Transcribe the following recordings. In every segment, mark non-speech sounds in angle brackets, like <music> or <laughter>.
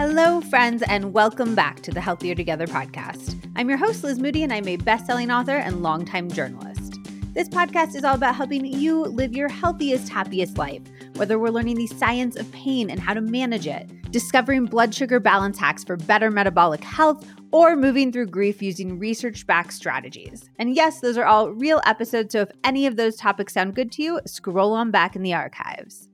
Hello, friends, and welcome back to the Healthier Together podcast. I'm your host, Liz Moody, and I'm a best selling author and longtime journalist. This podcast is all about helping you live your healthiest, happiest life, whether we're learning the science of pain and how to manage it, discovering blood sugar balance hacks for better metabolic health, or moving through grief using research backed strategies. And yes, those are all real episodes, so if any of those topics sound good to you, scroll on back in the archives.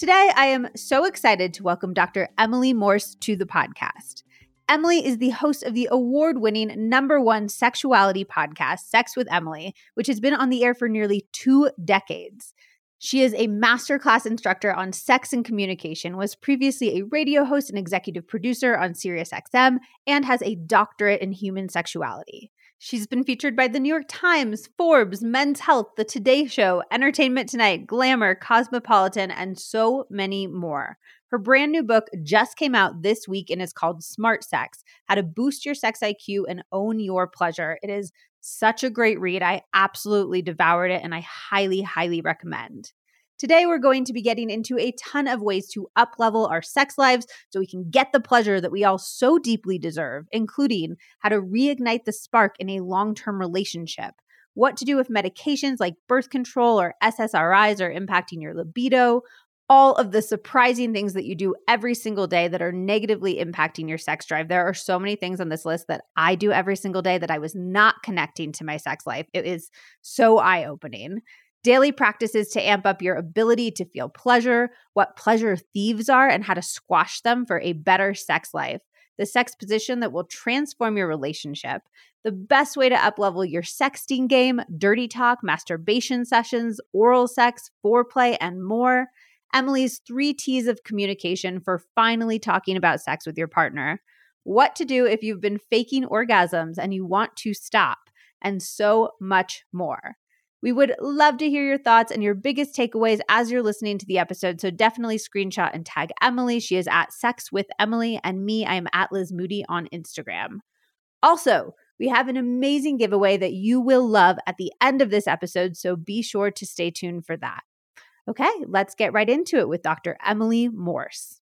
Today, I am so excited to welcome Dr. Emily Morse to the podcast. Emily is the host of the award winning number one sexuality podcast, Sex with Emily, which has been on the air for nearly two decades. She is a masterclass instructor on sex and communication, was previously a radio host and executive producer on SiriusXM, and has a doctorate in human sexuality. She's been featured by the New York Times, Forbes, Men's Health, The Today Show, Entertainment Tonight, Glamour, Cosmopolitan, and so many more. Her brand new book just came out this week and is called Smart Sex How to Boost Your Sex IQ and Own Your Pleasure. It is such a great read. I absolutely devoured it and I highly, highly recommend. Today, we're going to be getting into a ton of ways to uplevel our sex lives so we can get the pleasure that we all so deeply deserve, including how to reignite the spark in a long term relationship, what to do if medications like birth control or SSRIs are impacting your libido, all of the surprising things that you do every single day that are negatively impacting your sex drive. There are so many things on this list that I do every single day that I was not connecting to my sex life. It is so eye opening daily practices to amp up your ability to feel pleasure, what pleasure thieves are, and how to squash them for a better sex life, the sex position that will transform your relationship, the best way to uplevel your sexting game, dirty talk, masturbation sessions, oral sex, foreplay, and more. Emily's three T's of communication for finally talking about sex with your partner. What to do if you've been faking orgasms and you want to stop, and so much more. We would love to hear your thoughts and your biggest takeaways as you're listening to the episode. So definitely screenshot and tag Emily. She is at Sex with Emily, and me, I am at Liz Moody on Instagram. Also, we have an amazing giveaway that you will love at the end of this episode. So be sure to stay tuned for that. Okay, let's get right into it with Dr. Emily Morse.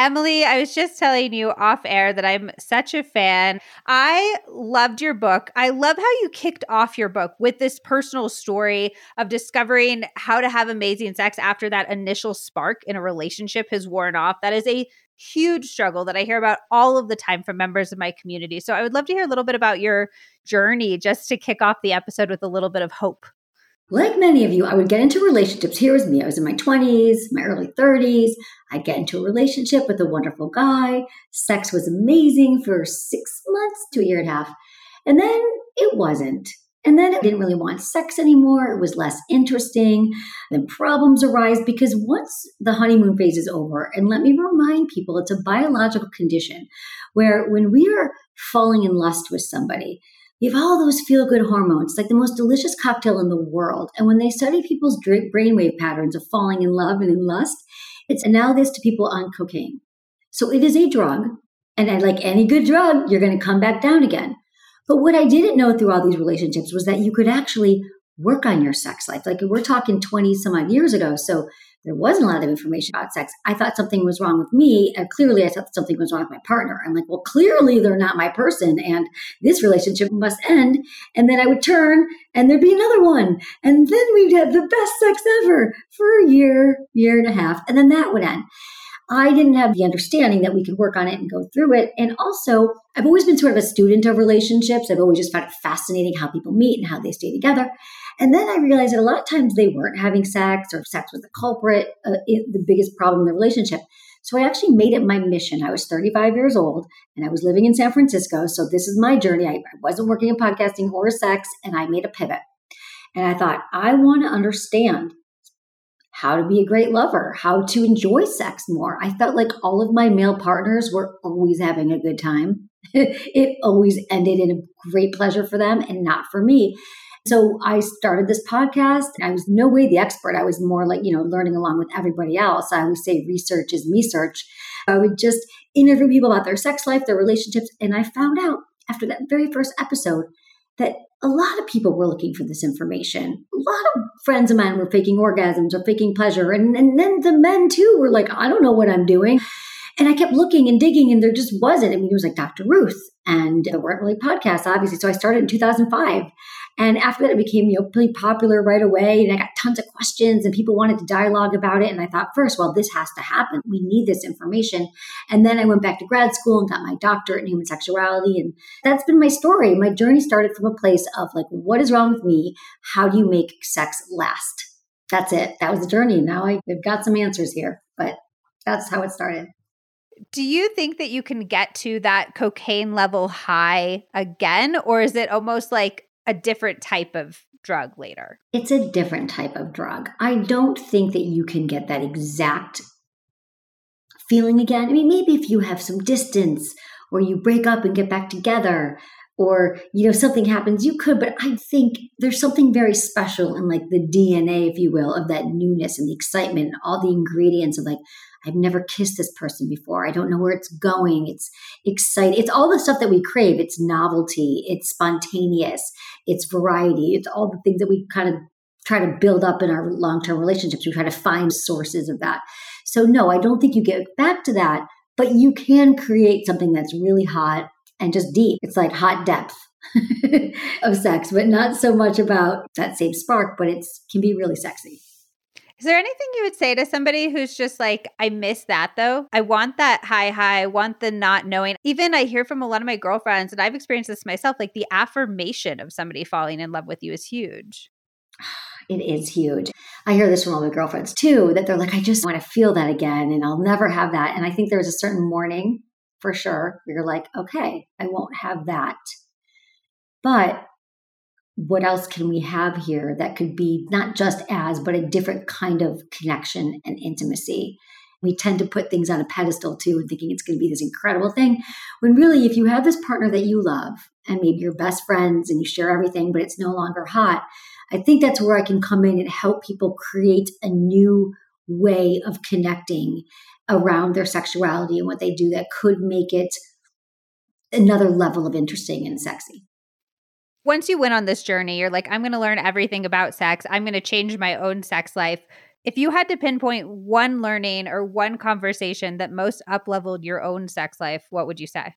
Emily, I was just telling you off air that I'm such a fan. I loved your book. I love how you kicked off your book with this personal story of discovering how to have amazing sex after that initial spark in a relationship has worn off. That is a huge struggle that I hear about all of the time from members of my community. So I would love to hear a little bit about your journey just to kick off the episode with a little bit of hope like many of you, I would get into relationships. Here was me. I was in my 20s, my early 30s. I'd get into a relationship with a wonderful guy. Sex was amazing for six months to a year and a half. And then it wasn't. And then I didn't really want sex anymore. It was less interesting. Then problems arise because once the honeymoon phase is over, and let me remind people, it's a biological condition where when we are falling in lust with somebody, you have all those feel good hormones, like the most delicious cocktail in the world. And when they study people's brainwave patterns of falling in love and in lust, it's analogous to people on cocaine. So it is a drug. And like any good drug, you're going to come back down again. But what I didn't know through all these relationships was that you could actually work on your sex life. Like we're talking 20 some odd years ago. So there wasn't a lot of information about sex. I thought something was wrong with me. And clearly I thought something was wrong with my partner. I'm like, well, clearly they're not my person. And this relationship must end. And then I would turn and there'd be another one. And then we'd have the best sex ever for a year, year and a half. And then that would end. I didn't have the understanding that we could work on it and go through it. And also, I've always been sort of a student of relationships. I've always just found it fascinating how people meet and how they stay together. And then I realized that a lot of times they weren't having sex or sex was the culprit, uh, it, the biggest problem in the relationship. So I actually made it my mission. I was 35 years old and I was living in San Francisco. So this is my journey. I, I wasn't working in podcasting or sex, and I made a pivot. And I thought, I want to understand how to be a great lover, how to enjoy sex more. I felt like all of my male partners were always having a good time. <laughs> it always ended in a great pleasure for them and not for me. So I started this podcast. I was no way the expert. I was more like, you know, learning along with everybody else. I always say research is me search. I would just interview people about their sex life, their relationships. And I found out after that very first episode that a lot of people were looking for this information. A lot of friends of mine were faking orgasms or faking pleasure. And, and then the men too were like, I don't know what I'm doing. And I kept looking and digging, and there just wasn't. I mean, it was like Dr. Ruth, and there weren't really podcasts, obviously. So I started in 2005. And after that, it became you know pretty popular right away, and I got tons of questions, and people wanted to dialogue about it. And I thought, first, well, this has to happen. We need this information. And then I went back to grad school and got my doctorate in human sexuality, and that's been my story. My journey started from a place of like, what is wrong with me? How do you make sex last? That's it. That was the journey. Now I've got some answers here, but that's how it started. Do you think that you can get to that cocaine level high again, or is it almost like a different type of drug later? It's a different type of drug. I don't think that you can get that exact feeling again. I mean, maybe if you have some distance or you break up and get back together or you know something happens you could but i think there's something very special in like the dna if you will of that newness and the excitement and all the ingredients of like I've never kissed this person before. I don't know where it's going. It's exciting. It's all the stuff that we crave. It's novelty. It's spontaneous. It's variety. It's all the things that we kind of try to build up in our long term relationships. We try to find sources of that. So, no, I don't think you get back to that, but you can create something that's really hot and just deep. It's like hot depth. <laughs> of sex, but not so much about that same spark, but it can be really sexy. Is there anything you would say to somebody who's just like, I miss that though? I want that high, high, I want the not knowing. Even I hear from a lot of my girlfriends, and I've experienced this myself, like the affirmation of somebody falling in love with you is huge. <sighs> It is huge. I hear this from all my girlfriends too, that they're like, I just want to feel that again and I'll never have that. And I think there's a certain mourning for sure you're like, okay, I won't have that. But what else can we have here that could be not just as, but a different kind of connection and intimacy? We tend to put things on a pedestal too and thinking it's going to be this incredible thing. When really, if you have this partner that you love and maybe you're best friends and you share everything, but it's no longer hot, I think that's where I can come in and help people create a new way of connecting around their sexuality and what they do that could make it another level of interesting and sexy once you went on this journey, you're like, I'm going to learn everything about sex. I'm going to change my own sex life. If you had to pinpoint one learning or one conversation that most upleveled your own sex life, what would you say?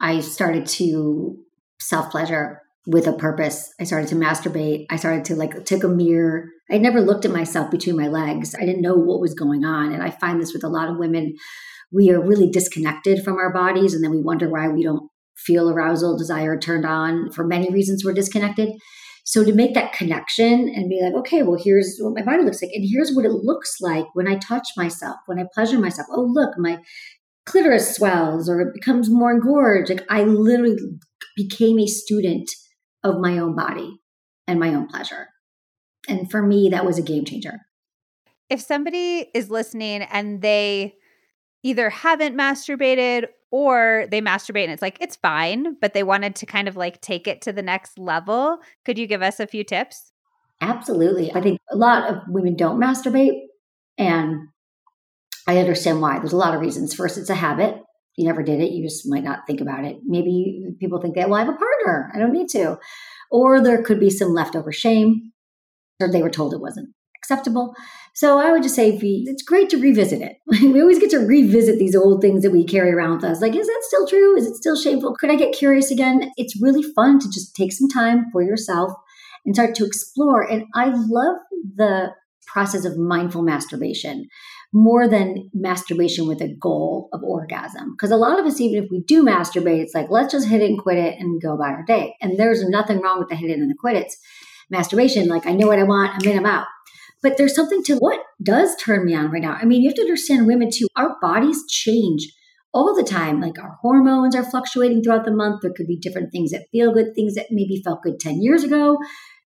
I started to self pleasure with a purpose. I started to masturbate. I started to like took a mirror. I never looked at myself between my legs. I didn't know what was going on. And I find this with a lot of women. We are really disconnected from our bodies and then we wonder why we don't feel arousal, desire turned on. For many reasons, we're disconnected. So to make that connection and be like, okay, well, here's what my body looks like, and here's what it looks like when I touch myself, when I pleasure myself. Oh, look, my clitoris swells or it becomes more engorged. Like I literally became a student of my own body and my own pleasure. And for me, that was a game changer. If somebody is listening and they either haven't masturbated or they masturbate and it's like it's fine but they wanted to kind of like take it to the next level could you give us a few tips? Absolutely. I think a lot of women don't masturbate and i understand why. There's a lot of reasons. First it's a habit you never did it you just might not think about it maybe people think that well i have a partner i don't need to or there could be some leftover shame or they were told it wasn't acceptable so I would just say it's great to revisit it. <laughs> we always get to revisit these old things that we carry around with us. Like, is that still true? Is it still shameful? Could I get curious again? It's really fun to just take some time for yourself and start to explore. And I love the process of mindful masturbation more than masturbation with a goal of orgasm. Because a lot of us, even if we do masturbate, it's like, let's just hit it and quit it and go about our day. And there's nothing wrong with the hit it and the quit it. masturbation. Like, I know what I want, I'm in, I'm out. But there's something to what does turn me on right now. I mean, you have to understand women too, our bodies change all the time. Like our hormones are fluctuating throughout the month. There could be different things that feel good, things that maybe felt good 10 years ago,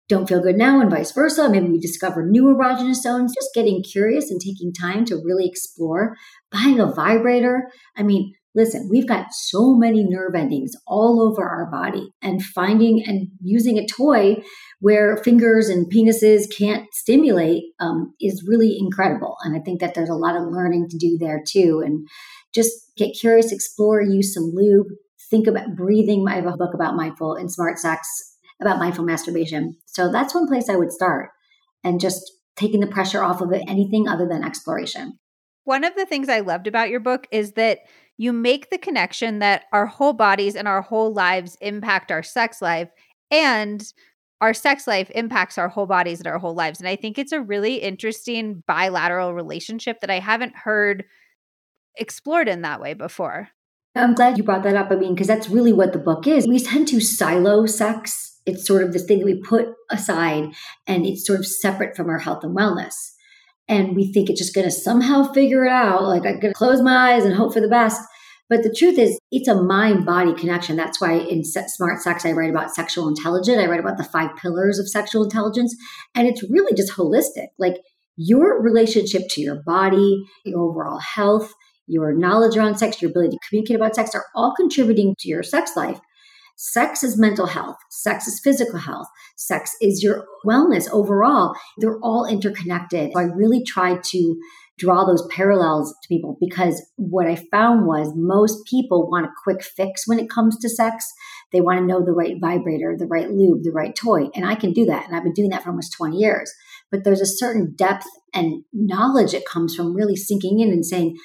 don't feel good now, and vice versa. Maybe we discover new erogenous zones. Just getting curious and taking time to really explore. Buying a vibrator. I mean, Listen, we've got so many nerve endings all over our body, and finding and using a toy where fingers and penises can't stimulate um, is really incredible. And I think that there's a lot of learning to do there too. And just get curious, explore, use some lube, think about breathing. I have a book about mindful and smart sex, about mindful masturbation. So that's one place I would start and just taking the pressure off of it, anything other than exploration. One of the things I loved about your book is that you make the connection that our whole bodies and our whole lives impact our sex life and our sex life impacts our whole bodies and our whole lives. And I think it's a really interesting bilateral relationship that I haven't heard explored in that way before. I'm glad you brought that up. I mean, because that's really what the book is. We tend to silo sex. It's sort of this thing that we put aside and it's sort of separate from our health and wellness. And we think it's just going to somehow figure it out. Like I'm going to close my eyes and hope for the best. But the truth is, it's a mind body connection. That's why in Smart Sex, I write about sexual intelligence. I write about the five pillars of sexual intelligence. And it's really just holistic. Like your relationship to your body, your overall health, your knowledge around sex, your ability to communicate about sex are all contributing to your sex life. Sex is mental health. Sex is physical health. Sex is your wellness overall. They're all interconnected. So I really try to draw those parallels to people because what I found was most people want a quick fix when it comes to sex. They want to know the right vibrator, the right lube, the right toy. And I can do that. And I've been doing that for almost 20 years. But there's a certain depth and knowledge that comes from really sinking in and saying,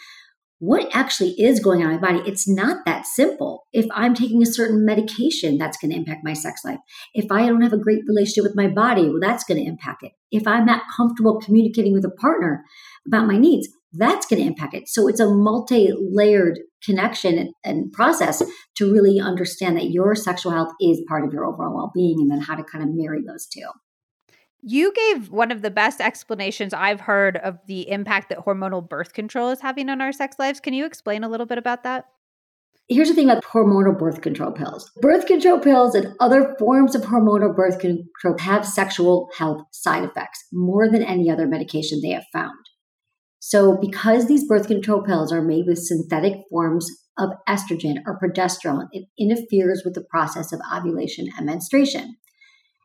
what actually is going on in my body. It's not that simple. If I'm taking a certain medication, that's going to impact my sex life. If I don't have a great relationship with my body, well, that's going to impact it. If I'm not comfortable communicating with a partner about my needs, that's going to impact it. So it's a multi layered connection and process to really understand that your sexual health is part of your overall well being and then how to kind of marry those two. You gave one of the best explanations I've heard of the impact that hormonal birth control is having on our sex lives. Can you explain a little bit about that? Here's the thing about hormonal birth control pills. Birth control pills and other forms of hormonal birth control have sexual health side effects more than any other medication they have found. So, because these birth control pills are made with synthetic forms of estrogen or progesterone, it interferes with the process of ovulation and menstruation.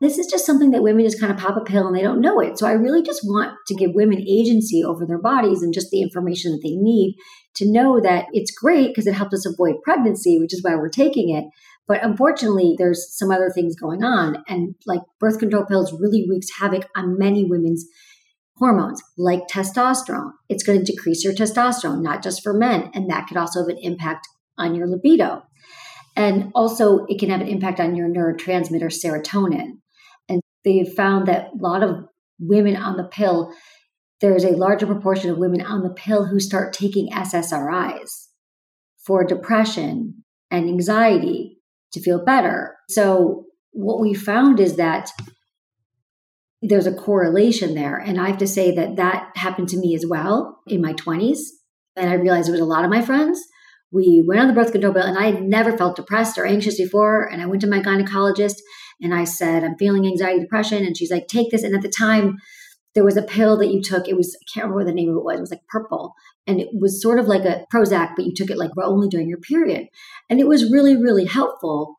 This is just something that women just kind of pop a pill and they don't know it. So I really just want to give women agency over their bodies and just the information that they need to know that it's great because it helps us avoid pregnancy, which is why we're taking it. But unfortunately, there's some other things going on. And like birth control pills really wreaks havoc on many women's hormones, like testosterone. It's going to decrease your testosterone, not just for men. And that could also have an impact on your libido. And also, it can have an impact on your neurotransmitter serotonin they found that a lot of women on the pill, there's a larger proportion of women on the pill who start taking SSRIs for depression and anxiety to feel better. So, what we found is that there's a correlation there. And I have to say that that happened to me as well in my 20s. And I realized it was a lot of my friends. We went on the birth control pill, and I had never felt depressed or anxious before. And I went to my gynecologist, and I said, I'm feeling anxiety, depression. And she's like, take this. And at the time, there was a pill that you took. It was, I can't remember the name of it was. It was like purple. And it was sort of like a Prozac, but you took it like only during your period. And it was really, really helpful.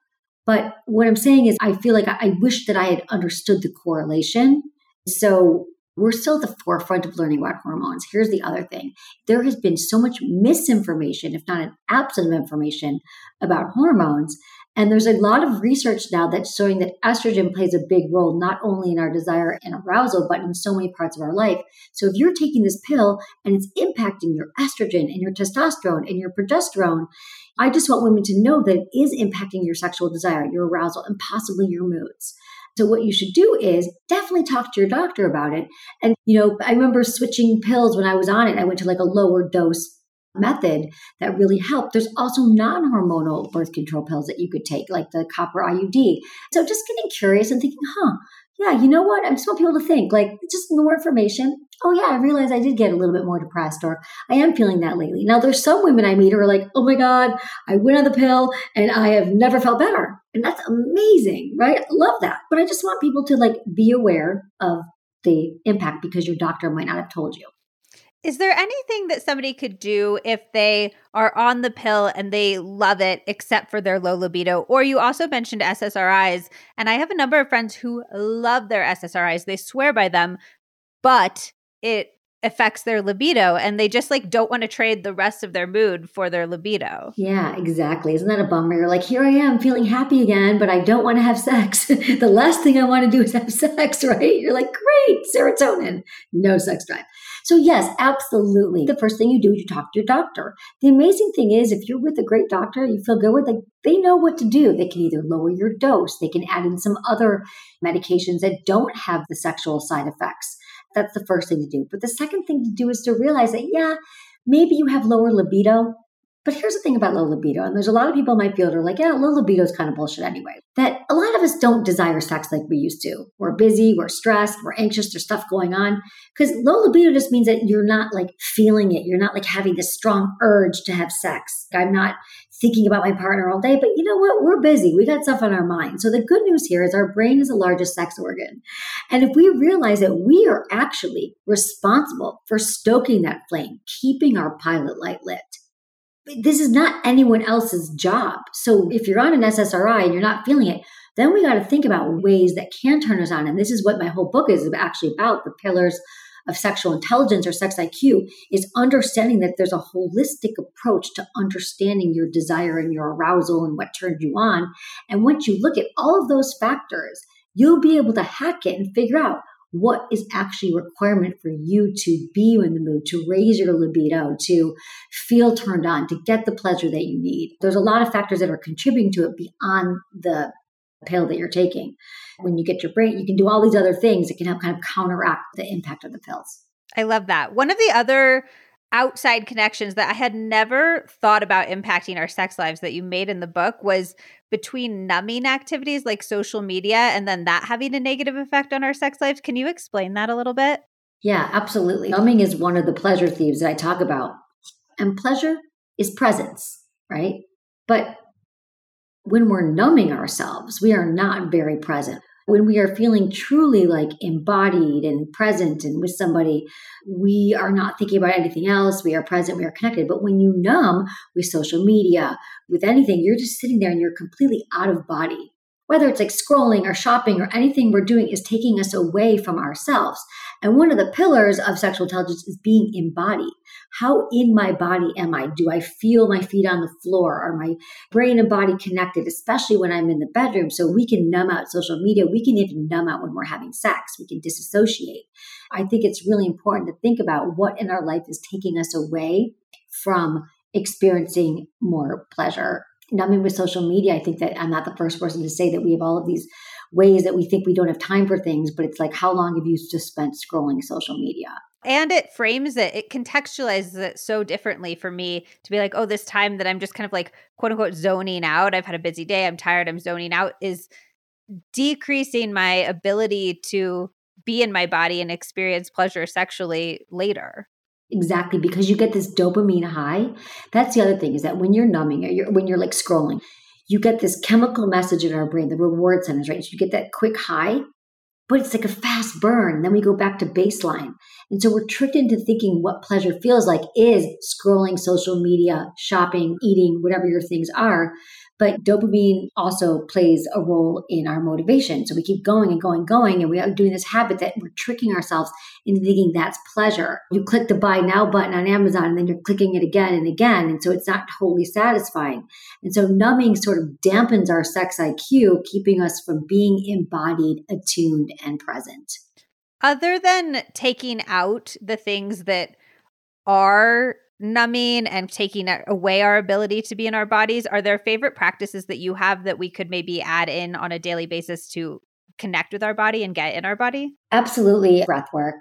But what I'm saying is, I feel like I, I wish that I had understood the correlation. So we're still at the forefront of learning about hormones. Here's the other thing there has been so much misinformation, if not an absence of information, about hormones and there's a lot of research now that's showing that estrogen plays a big role, not only in our desire and arousal, but in so many parts of our life. So if you're taking this pill and it's impacting your estrogen and your testosterone and your progesterone, I just want women to know that it is impacting your sexual desire, your arousal, and possibly your moods. So what you should do is definitely talk to your doctor about it. And, you know, I remember switching pills when I was on it. I went to like a lower dose method that really helped. There's also non hormonal birth control pills that you could take, like the copper IUD. So just getting curious and thinking, huh, yeah, you know what? I just want people to think, like, just more information. Oh, yeah, I realized I did get a little bit more depressed, or I am feeling that lately. Now, there's some women I meet who are like, oh my God, I went on the pill and I have never felt better. And that's amazing, right? Love that. But I just want people to like be aware of the impact because your doctor might not have told you. Is there anything that somebody could do if they are on the pill and they love it, except for their low libido? Or you also mentioned SSRIs, and I have a number of friends who love their SSRIs. They swear by them, but it affects their libido and they just like don't want to trade the rest of their mood for their libido. Yeah, exactly. Isn't that a bummer? You're like, here I am feeling happy again, but I don't want to have sex. <laughs> the last thing I want to do is have sex, <laughs> right? You're like, great, serotonin, no sex drive. So, yes, absolutely. The first thing you do is you talk to your doctor. The amazing thing is, if you're with a great doctor, you feel good with like, they know what to do. They can either lower your dose, they can add in some other medications that don't have the sexual side effects. That's the first thing to do. But the second thing to do is to realize that, yeah, maybe you have lower libido. But here's the thing about low libido, and there's a lot of people in my field are like, yeah, low libido is kind of bullshit anyway. That a lot of us don't desire sex like we used to. We're busy, we're stressed, we're anxious, there's stuff going on. Because low libido just means that you're not like feeling it. You're not like having this strong urge to have sex. I'm not thinking about my partner all day, but you know what? We're busy. We got stuff on our mind. So the good news here is our brain is the largest sex organ. And if we realize that we are actually responsible for stoking that flame, keeping our pilot light lit, this is not anyone else's job. So if you're on an SSRI and you're not feeling it, then we got to think about ways that can turn us on. And this is what my whole book is actually about the pillars of sexual intelligence or sex IQ is understanding that there's a holistic approach to understanding your desire and your arousal and what turns you on. And once you look at all of those factors, you'll be able to hack it and figure out what is actually a requirement for you to be in the mood, to raise your libido, to feel turned on, to get the pleasure that you need. There's a lot of factors that are contributing to it beyond the pill that you're taking. When you get your brain, you can do all these other things that can help kind of counteract the impact of the pills. I love that. One of the other outside connections that I had never thought about impacting our sex lives that you made in the book was between numbing activities like social media and then that having a negative effect on our sex lives. Can you explain that a little bit? Yeah, absolutely. Numbing is one of the pleasure thieves that I talk about. And pleasure is presence, right? But when we're numbing ourselves, we are not very present when we are feeling truly like embodied and present and with somebody, we are not thinking about anything else. We are present, we are connected. But when you numb with social media, with anything, you're just sitting there and you're completely out of body whether it's like scrolling or shopping or anything we're doing is taking us away from ourselves. And one of the pillars of sexual intelligence is being embodied. How in my body am I? Do I feel my feet on the floor? Are my brain and body connected, especially when I'm in the bedroom? So we can numb out social media. We can even numb out when we're having sex. We can disassociate. I think it's really important to think about what in our life is taking us away from experiencing more pleasure numbing with social media, I think that I'm not the first person to say that we have all of these ways that we think we don't have time for things, but it's like, how long have you just spent scrolling social media? And it frames it, it contextualizes it so differently for me to be like, oh, this time that I'm just kind of like, quote unquote, zoning out. I've had a busy day. I'm tired. I'm zoning out is decreasing my ability to be in my body and experience pleasure sexually later. Exactly, because you get this dopamine high. That's the other thing is that when you're numbing or you're, when you're like scrolling, you get this chemical message in our brain, the reward centers, right? So you get that quick high, but it's like a fast burn. Then we go back to baseline. And so we're tricked into thinking what pleasure feels like is scrolling social media, shopping, eating, whatever your things are. But dopamine also plays a role in our motivation. So we keep going and going, and going, and we are doing this habit that we're tricking ourselves into thinking that's pleasure. You click the buy now button on Amazon and then you're clicking it again and again. And so it's not totally satisfying. And so numbing sort of dampens our sex IQ, keeping us from being embodied, attuned, and present. Other than taking out the things that are numbing and taking away our ability to be in our bodies, are there favorite practices that you have that we could maybe add in on a daily basis to connect with our body and get in our body? Absolutely. Breath work,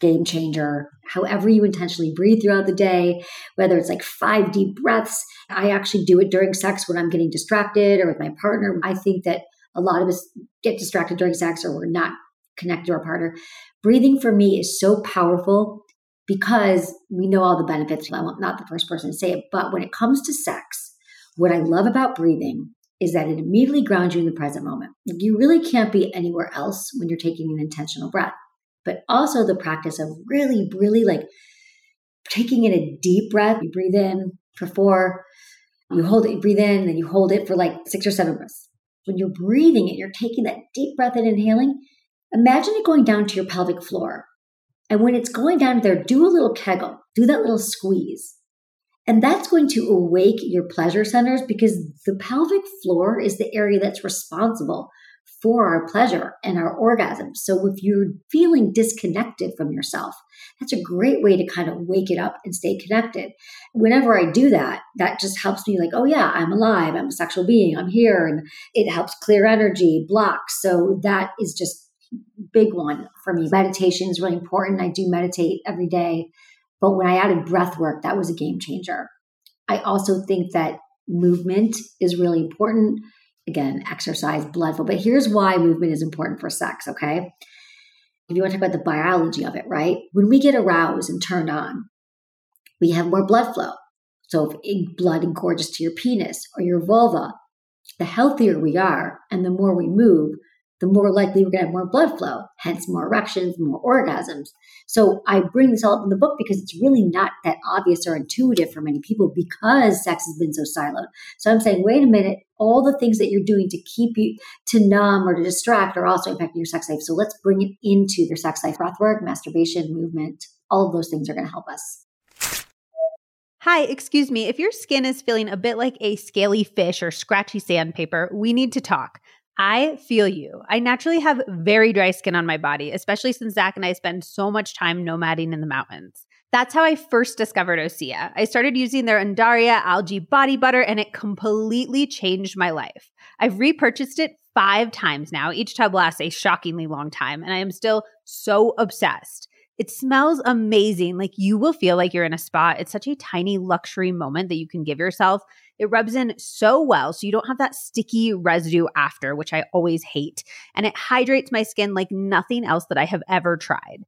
game changer. However, you intentionally breathe throughout the day, whether it's like five deep breaths. I actually do it during sex when I'm getting distracted or with my partner. I think that a lot of us get distracted during sex or we're not connected to our partner. Breathing for me is so powerful because we know all the benefits. I'm not the first person to say it, but when it comes to sex, what I love about breathing is that it immediately grounds you in the present moment. You really can't be anywhere else when you're taking an intentional breath. But also the practice of really, really like taking in a deep breath. You breathe in for four, you hold it, you breathe in, then you hold it for like six or seven breaths. When you're breathing it, you're taking that deep breath and inhaling. Imagine it going down to your pelvic floor and when it's going down there, do a little kegel, do that little squeeze. And that's going to awake your pleasure centers because the pelvic floor is the area that's responsible for our pleasure and our orgasm. So if you're feeling disconnected from yourself, that's a great way to kind of wake it up and stay connected. Whenever I do that, that just helps me like, oh yeah, I'm alive. I'm a sexual being. I'm here. And it helps clear energy, blocks. So that is just big one for me. Meditation is really important. I do meditate every day. But when I added breath work, that was a game changer. I also think that movement is really important again, exercise, blood flow. But here's why movement is important for sex, okay? If you want to talk about the biology of it, right? When we get aroused and turned on, we have more blood flow. So if blood engorges to your penis or your vulva, the healthier we are and the more we move, the more likely we're going to have more blood flow, hence more erections, more orgasms. So I bring this all up in the book because it's really not that obvious or intuitive for many people because sex has been so siloed. So I'm saying, wait a minute, all the things that you're doing to keep you to numb or to distract are also impacting your sex life. So let's bring it into your sex life. Breath work, masturbation, movement, all of those things are going to help us. Hi, excuse me. If your skin is feeling a bit like a scaly fish or scratchy sandpaper, we need to talk. I feel you. I naturally have very dry skin on my body, especially since Zach and I spend so much time nomading in the mountains. That's how I first discovered Osea. I started using their Undaria algae body butter and it completely changed my life. I've repurchased it five times now. Each tub lasts a shockingly long time, and I am still so obsessed. It smells amazing. Like you will feel like you're in a spa. It's such a tiny luxury moment that you can give yourself. It rubs in so well, so you don't have that sticky residue after, which I always hate. And it hydrates my skin like nothing else that I have ever tried.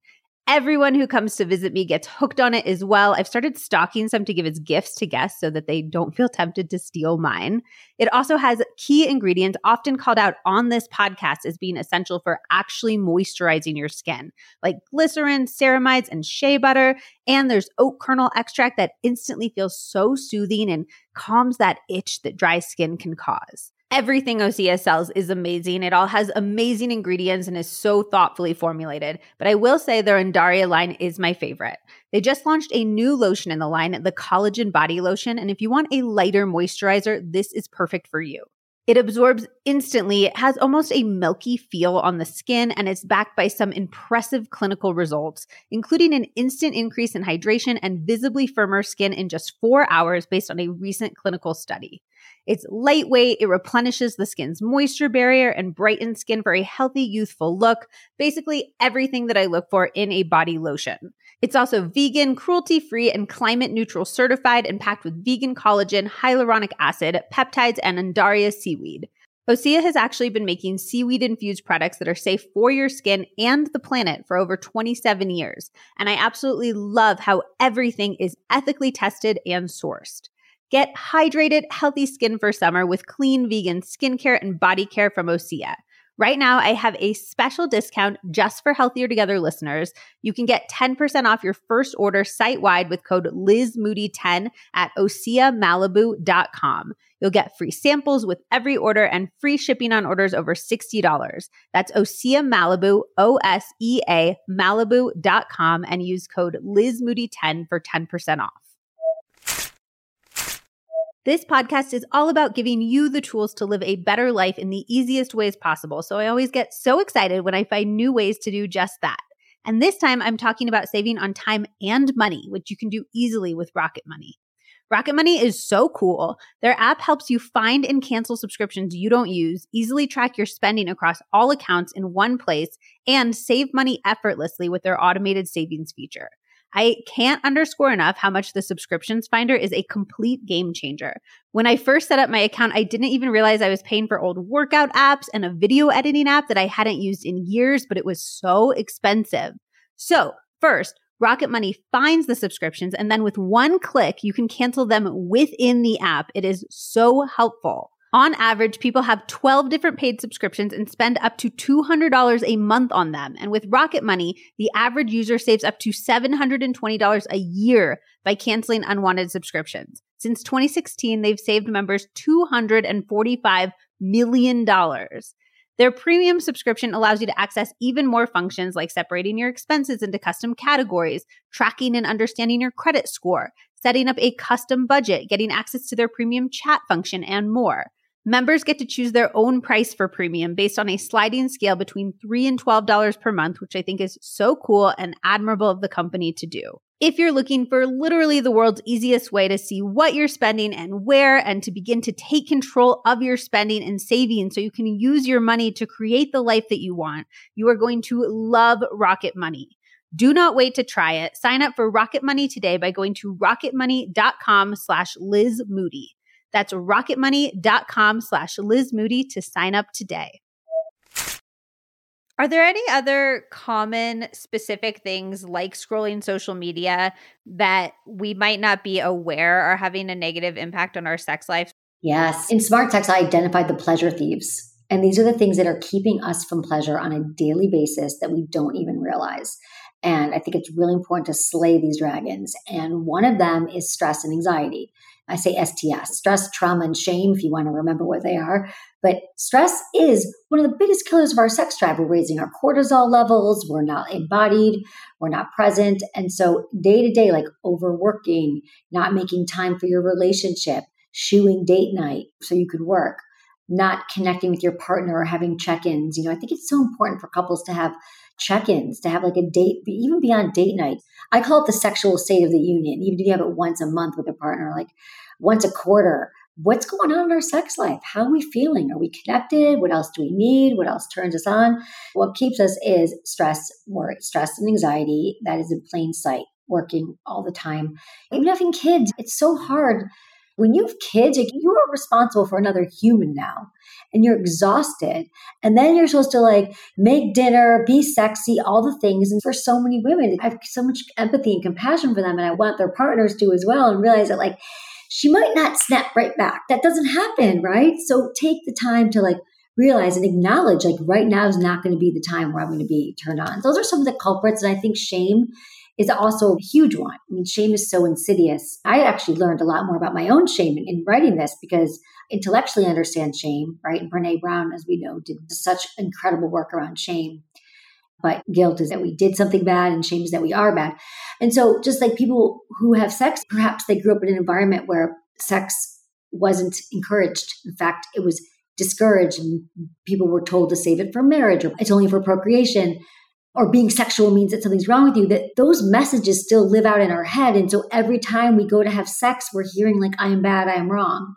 Everyone who comes to visit me gets hooked on it as well. I've started stocking some to give as gifts to guests so that they don't feel tempted to steal mine. It also has key ingredients often called out on this podcast as being essential for actually moisturizing your skin, like glycerin, ceramides, and shea butter. And there's oat kernel extract that instantly feels so soothing and calms that itch that dry skin can cause. Everything Osea sells is amazing. It all has amazing ingredients and is so thoughtfully formulated. But I will say their Undaria line is my favorite. They just launched a new lotion in the line, the Collagen Body Lotion. And if you want a lighter moisturizer, this is perfect for you. It absorbs instantly. It has almost a milky feel on the skin, and it's backed by some impressive clinical results, including an instant increase in hydration and visibly firmer skin in just four hours based on a recent clinical study. It's lightweight, it replenishes the skin's moisture barrier and brightens skin for a healthy, youthful look. Basically, everything that I look for in a body lotion. It's also vegan, cruelty free, and climate neutral certified and packed with vegan collagen, hyaluronic acid, peptides, and Undaria seaweed. Osea has actually been making seaweed infused products that are safe for your skin and the planet for over 27 years. And I absolutely love how everything is ethically tested and sourced. Get hydrated, healthy skin for summer with clean vegan skincare and body care from Osea. Right now, I have a special discount just for Healthier Together listeners. You can get 10% off your first order site wide with code LizMoody10 at OseaMalibu.com. You'll get free samples with every order and free shipping on orders over $60. That's Osea Malibu, O S E A Malibu.com, and use code LizMoody10 for 10% off. This podcast is all about giving you the tools to live a better life in the easiest ways possible. So I always get so excited when I find new ways to do just that. And this time I'm talking about saving on time and money, which you can do easily with Rocket Money. Rocket Money is so cool. Their app helps you find and cancel subscriptions you don't use, easily track your spending across all accounts in one place, and save money effortlessly with their automated savings feature. I can't underscore enough how much the subscriptions finder is a complete game changer. When I first set up my account, I didn't even realize I was paying for old workout apps and a video editing app that I hadn't used in years, but it was so expensive. So, first, Rocket Money finds the subscriptions, and then with one click, you can cancel them within the app. It is so helpful. On average, people have 12 different paid subscriptions and spend up to $200 a month on them. And with Rocket Money, the average user saves up to $720 a year by canceling unwanted subscriptions. Since 2016, they've saved members $245 million. Their premium subscription allows you to access even more functions like separating your expenses into custom categories, tracking and understanding your credit score, setting up a custom budget, getting access to their premium chat function, and more. Members get to choose their own price for premium based on a sliding scale between 3 and $12 per month, which I think is so cool and admirable of the company to do. If you're looking for literally the world's easiest way to see what you're spending and where, and to begin to take control of your spending and saving so you can use your money to create the life that you want, you are going to love Rocket Money. Do not wait to try it. Sign up for Rocket Money today by going to rocketmoney.com slash Liz Moody. That's rocketmoney.com slash Liz Moody to sign up today. Are there any other common specific things like scrolling social media that we might not be aware are having a negative impact on our sex life? Yes. In Smart Sex, I identified the pleasure thieves. And these are the things that are keeping us from pleasure on a daily basis that we don't even realize. And I think it's really important to slay these dragons. And one of them is stress and anxiety. I say STS, stress, trauma, and shame, if you want to remember what they are. But stress is one of the biggest killers of our sex drive. We're raising our cortisol levels, we're not embodied, we're not present. And so, day to day, like overworking, not making time for your relationship, shooing date night so you could work, not connecting with your partner or having check ins. You know, I think it's so important for couples to have check ins, to have like a date, even beyond date night. I call it the sexual state of the union. Even if you have it once a month with a partner, like once a quarter, what's going on in our sex life? How are we feeling? Are we connected? What else do we need? What else turns us on? What keeps us is stress, worry, stress and anxiety that is in plain sight, working all the time. Even having kids, it's so hard when you have kids, like you are responsible for another human now and you're exhausted. And then you're supposed to like make dinner, be sexy, all the things. And for so many women, I have so much empathy and compassion for them. And I want their partners to as well and realize that like she might not snap right back. That doesn't happen, right? So take the time to like realize and acknowledge like right now is not going to be the time where I'm going to be turned on. Those are some of the culprits. And I think shame is also a huge one. I mean, shame is so insidious. I actually learned a lot more about my own shame in, in writing this because intellectually I understand shame, right? And Brene Brown, as we know, did such incredible work around shame. But guilt is that we did something bad and shame is that we are bad. And so just like people who have sex, perhaps they grew up in an environment where sex wasn't encouraged. In fact, it was discouraged and people were told to save it for marriage or it's only for procreation or being sexual means that something's wrong with you, that those messages still live out in our head. And so every time we go to have sex, we're hearing like, I am bad, I am wrong.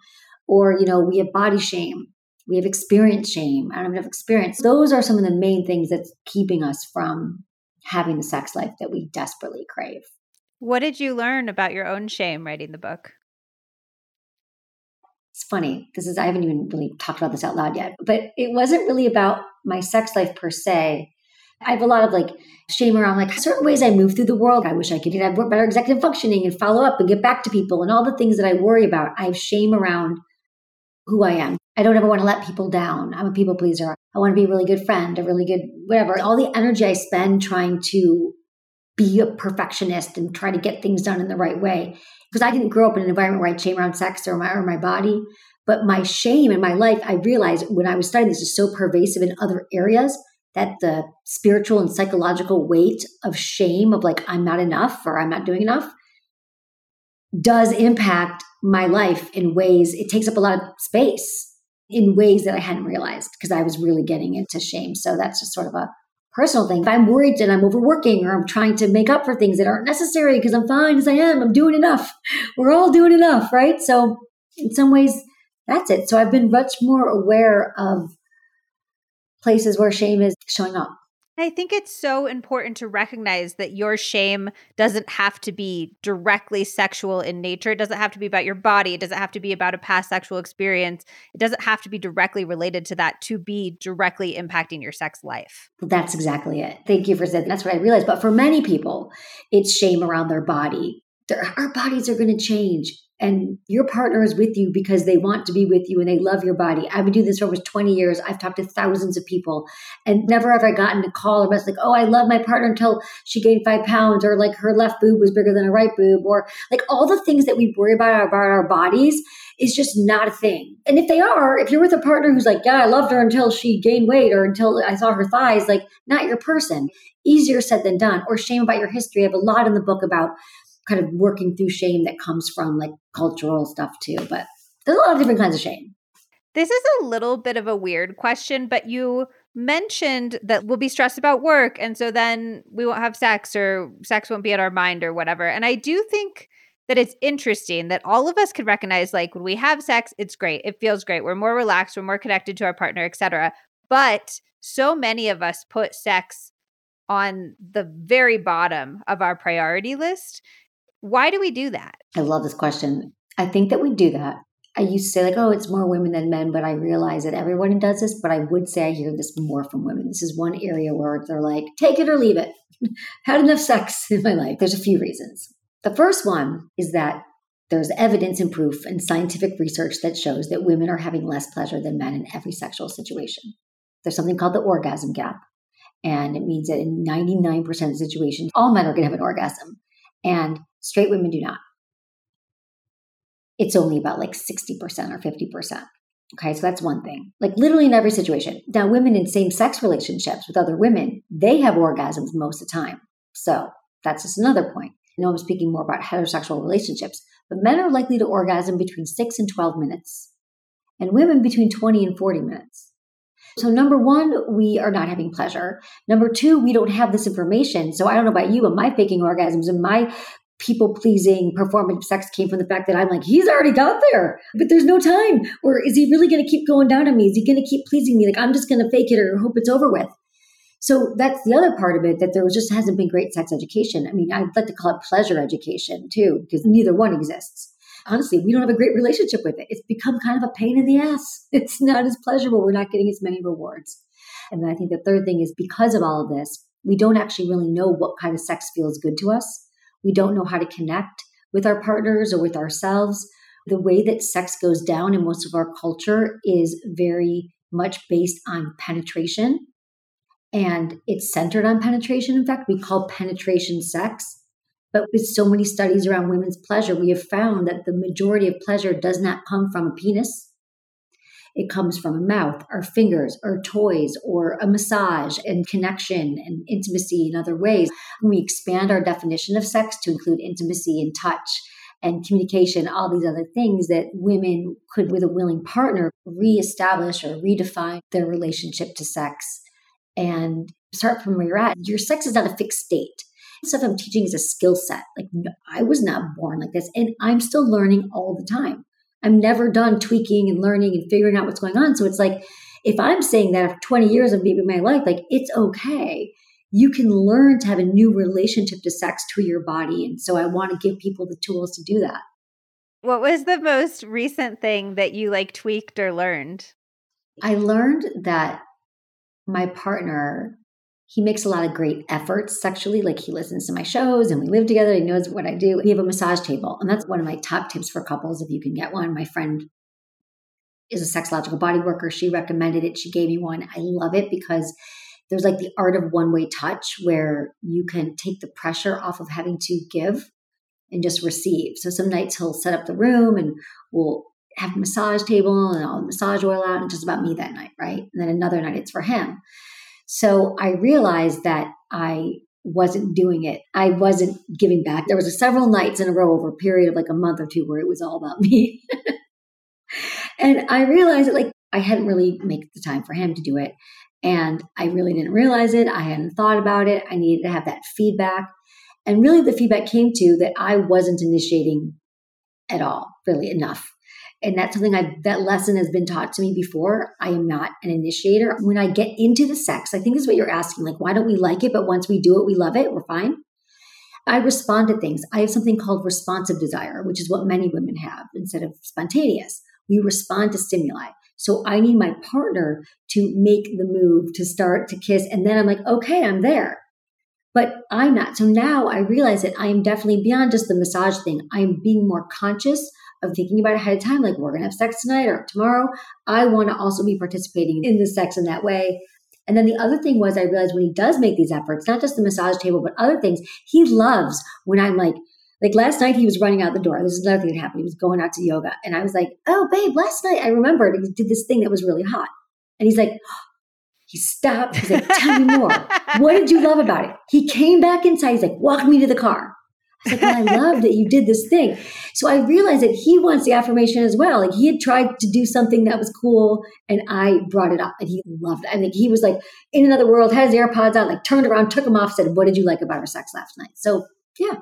Or, you know, we have body shame, we have experience shame, I don't have enough experience. Those are some of the main things that's keeping us from having the sex life that we desperately crave. What did you learn about your own shame writing the book? It's funny. This is, I haven't even really talked about this out loud yet, but it wasn't really about my sex life per se I have a lot of like shame around like certain ways I move through the world. I wish I could have better executive functioning and follow up and get back to people and all the things that I worry about. I have shame around who I am. I don't ever want to let people down. I'm a people pleaser. I want to be a really good friend, a really good whatever. All the energy I spend trying to be a perfectionist and try to get things done in the right way. Because I didn't grow up in an environment where I shame around sex or my or my body. But my shame in my life, I realized when I was studying this is so pervasive in other areas that the spiritual and psychological weight of shame of like i'm not enough or i'm not doing enough does impact my life in ways it takes up a lot of space in ways that i hadn't realized because i was really getting into shame. So that's just sort of a personal thing. If i'm worried and i'm overworking or i'm trying to make up for things that aren't necessary because i'm fine as i am i'm doing enough we're all doing enough right? So in some ways that's it. So i've been much more aware of places where shame is showing up. I think it's so important to recognize that your shame doesn't have to be directly sexual in nature. It doesn't have to be about your body. It doesn't have to be about a past sexual experience. It doesn't have to be directly related to that to be directly impacting your sex life. That's exactly it. Thank you for saying that's what I realized. But for many people, it's shame around their body. Their, our bodies are going to change and your partner is with you because they want to be with you and they love your body. I've been doing this for over 20 years. I've talked to thousands of people and never have I gotten a call or message like, oh, I love my partner until she gained five pounds or like her left boob was bigger than her right boob or like all the things that we worry about about our bodies is just not a thing. And if they are, if you're with a partner who's like, yeah, I loved her until she gained weight or until I saw her thighs, like not your person. Easier said than done. Or shame about your history. I have a lot in the book about kind of working through shame that comes from like cultural stuff too. But there's a lot of different kinds of shame. This is a little bit of a weird question, but you mentioned that we'll be stressed about work. And so then we won't have sex or sex won't be at our mind or whatever. And I do think that it's interesting that all of us can recognize like when we have sex, it's great. It feels great. We're more relaxed. We're more connected to our partner, etc. But so many of us put sex on the very bottom of our priority list. Why do we do that? I love this question. I think that we do that I used to say like, oh, it's more women than men, but I realize that everyone does this. But I would say I hear this more from women. This is one area where they're like, take it or leave it. <laughs> Had enough sex in my life. There's a few reasons. The first one is that there's evidence and proof and scientific research that shows that women are having less pleasure than men in every sexual situation. There's something called the orgasm gap. And it means that in 99% of situations, all men are going to have an orgasm. And straight women do not it's only about like 60% or 50%. Okay, so that's one thing. Like literally in every situation. Now, women in same sex relationships with other women, they have orgasms most of the time. So that's just another point. I know I'm speaking more about heterosexual relationships, but men are likely to orgasm between 6 and 12 minutes, and women between 20 and 40 minutes. So, number one, we are not having pleasure. Number two, we don't have this information. So, I don't know about you, but my faking orgasms and my people pleasing performative sex came from the fact that I'm like, he's already got there, but there's no time. Or is he really going to keep going down on me? Is he going to keep pleasing me? Like, I'm just going to fake it or hope it's over with. So that's the other part of it that there just hasn't been great sex education. I mean, I'd like to call it pleasure education too, because neither one exists. Honestly, we don't have a great relationship with it. It's become kind of a pain in the ass. <laughs> It's not as pleasurable. We're not getting as many rewards. And then I think the third thing is because of all of this, we don't actually really know what kind of sex feels good to us we don't know how to connect with our partners or with ourselves. The way that sex goes down in most of our culture is very much based on penetration. And it's centered on penetration. In fact, we call penetration sex. But with so many studies around women's pleasure, we have found that the majority of pleasure does not come from a penis. It comes from a mouth, our fingers, our toys, or a massage and connection and intimacy in other ways. We expand our definition of sex to include intimacy and touch and communication, all these other things that women could, with a willing partner, reestablish or redefine their relationship to sex and start from where you're at. Your sex is not a fixed state stuff I'm teaching is a skill set. Like I was not born like this and I'm still learning all the time. I'm never done tweaking and learning and figuring out what's going on. So it's like, if I'm saying that after 20 years of being in my life, like it's okay. You can learn to have a new relationship to sex to your body. And so I want to give people the tools to do that. What was the most recent thing that you like tweaked or learned? I learned that my partner he makes a lot of great efforts sexually. Like he listens to my shows and we live together. He knows what I do. We have a massage table. And that's one of my top tips for couples if you can get one. My friend is a sexological body worker. She recommended it. She gave me one. I love it because there's like the art of one way touch where you can take the pressure off of having to give and just receive. So some nights he'll set up the room and we'll have a massage table and all the massage oil out and just about me that night, right? And then another night it's for him. So I realized that I wasn't doing it. I wasn't giving back. There was a several nights in a row over a period of like a month or two where it was all about <laughs> me. and I realized that like I hadn't really made the time for him to do it. And I really didn't realize it. I hadn't thought about it. I needed to have that feedback. And really the feedback came to that I wasn't initiating at all, really enough and that's something I that lesson has been taught to me before. I am not an initiator. When I get into the sex, I think is what you're asking. Like, why don't we like it? But once we do it, we love it. We're fine. I respond to things. I have something called responsive desire, which is what many women have instead of spontaneous. We respond to stimuli. So I need my partner to make the move to start to kiss. And then I'm like, okay, I'm there. But I'm not. So now I realize that I am definitely beyond just the massage thing. I'm being more conscious of thinking about ahead of time, like we're going to have sex tonight or tomorrow. I want to also be participating in the sex in that way. And then the other thing was, I realized when he does make these efforts, not just the massage table, but other things, he loves when I'm like, like last night he was running out the door. This is another thing that happened. He was going out to yoga. And I was like, oh, babe, last night I remembered he did this thing that was really hot. And he's like, <gasps> he stopped. He's like, tell me more. what did you love about it? He came back inside. He's like, walk me to the car. Like, oh, I love that you did this thing. So I realized that he wants the affirmation as well. Like he had tried to do something that was cool and I brought it up and he loved it. I think he was like in another world, had his AirPods on, like turned around, took them off, said, What did you like about our sex last night? So yeah.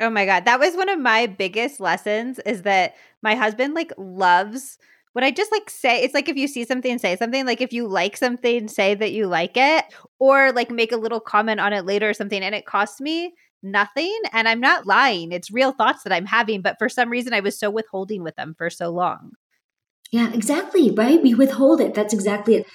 Oh my God. That was one of my biggest lessons is that my husband like loves when I just like say it's like if you see something, say something. Like if you like something, say that you like it, or like make a little comment on it later or something. And it costs me nothing. And I'm not lying. It's real thoughts that I'm having. But for some reason, I was so withholding with them for so long. Yeah, exactly. Right. We withhold it. That's exactly it.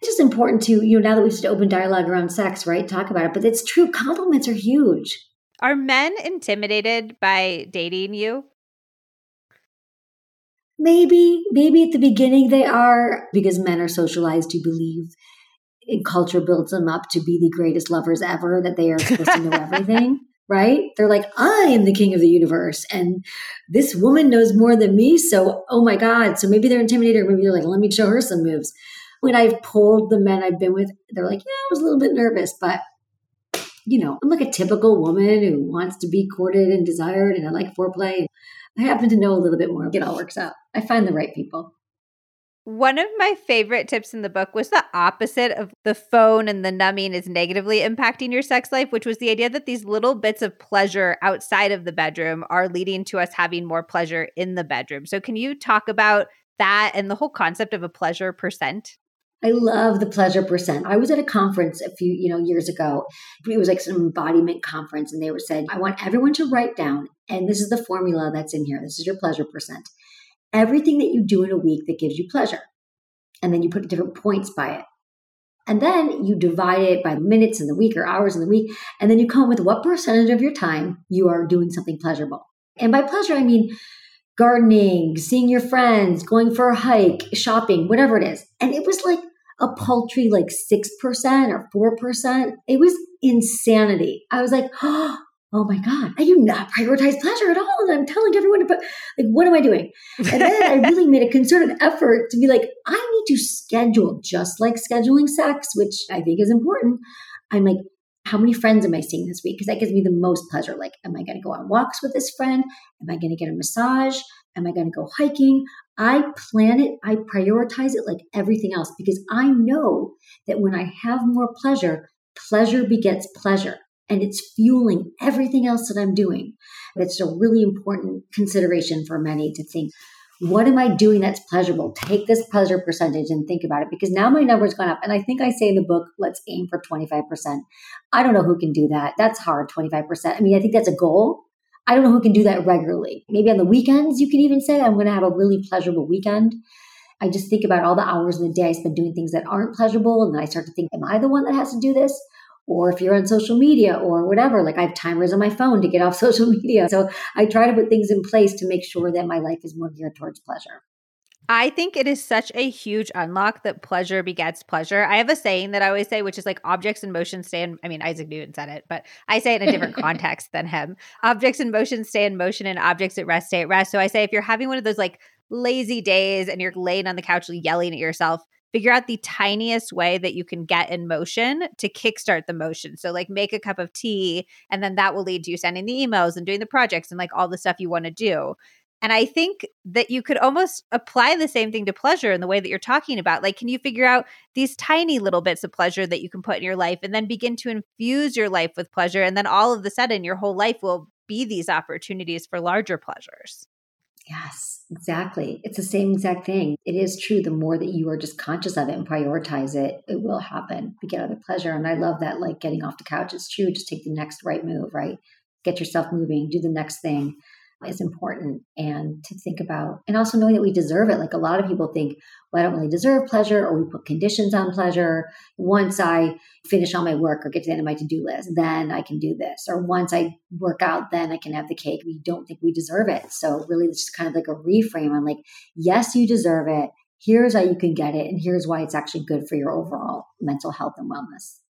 It's just important to, you know, now that we've just open dialogue around sex, right? Talk about it. But it's true. Compliments are huge. Are men intimidated by dating you? Maybe, maybe at the beginning they are because men are socialized to believe culture builds them up to be the greatest lovers ever, that they are supposed to know <laughs> everything, right? They're like, I am the king of the universe, and this woman knows more than me. So, oh my God. So maybe they're intimidated, or maybe they're like, let me show her some moves. When I've pulled the men I've been with, they're like, yeah, I was a little bit nervous, but you know, I'm like a typical woman who wants to be courted and desired, and I like foreplay. I happen to know a little bit more. It all works out. I find the right people. One of my favorite tips in the book was the opposite of the phone and the numbing is negatively impacting your sex life, which was the idea that these little bits of pleasure outside of the bedroom are leading to us having more pleasure in the bedroom. So, can you talk about that and the whole concept of a pleasure percent? I love the pleasure percent. I was at a conference a few, you know, years ago. It was like some embodiment conference and they were said, I want everyone to write down, and this is the formula that's in here. This is your pleasure percent. Everything that you do in a week that gives you pleasure. And then you put different points by it. And then you divide it by minutes in the week or hours in the week. And then you come up with what percentage of your time you are doing something pleasurable. And by pleasure, I mean gardening, seeing your friends, going for a hike, shopping, whatever it is. And it was like a paltry like 6% or 4%. It was insanity. I was like, <gasps> oh Oh my God, I do not prioritize pleasure at all. And I'm telling everyone to put, like, what am I doing? And then I <laughs> really made a concerted effort to be like, I need to schedule just like scheduling sex, which I think is important. I'm like, how many friends am I seeing this week? Because that gives me the most pleasure. Like, am I going to go on walks with this friend? Am I going to get a massage? Am I going to go hiking? I plan it, I prioritize it like everything else because I know that when I have more pleasure, pleasure begets pleasure and it's fueling everything else that I'm doing. It's a really important consideration for many to think what am I doing that's pleasurable? Take this pleasure percentage and think about it because now my number's gone up. And I think I say in the book, let's aim for 25%. I don't know who can do that. That's hard, 25%. I mean, I think that's a goal. I don't know who can do that regularly. Maybe on the weekends, you can even say, I'm going to have a really pleasurable weekend. I just think about all the hours in the day I spend doing things that aren't pleasurable. And I start to think, am I the one that has to do this? Or if you're on social media or whatever, like I have timers on my phone to get off <laughs> social media. So I try to put things in place to make sure that my life is more geared towards pleasure. I think it is such a huge unlock that pleasure begets pleasure. I have a saying that I always say, which is like objects in motion stay in. I mean, Isaac Newton said it, but I say it in a different <laughs> context than him. Objects in motion stay in motion, and objects at rest stay at rest. So I say, if you're having one of those like lazy days and you're laying on the couch yelling at yourself, figure out the tiniest way that you can get in motion to kickstart the motion. So, like, make a cup of tea, and then that will lead to you sending the emails and doing the projects and like all the stuff you want to do. And I think that you could almost apply the same thing to pleasure in the way that you're talking about. Like, can you figure out these tiny little bits of pleasure that you can put in your life and then begin to infuse your life with pleasure? And then all of a sudden, your whole life will be these opportunities for larger pleasures. Yes, exactly. It's the same exact thing. It is true. The more that you are just conscious of it and prioritize it, it will happen. You get other pleasure. And I love that, like getting off the couch. It's true. Just take the next right move, right? Get yourself moving, do the next thing is important and to think about and also knowing that we deserve it. Like a lot of people think well i don't really deserve pleasure or we put conditions on pleasure. Once i finish all my work or get to the end of my to-do list then i can do this. Or once i work out then i can have the cake. We don't think we deserve it. So really it's just kind of like a reframe on like yes you deserve it. Here's how you can get it and here's why it's actually good for your overall mental health and wellness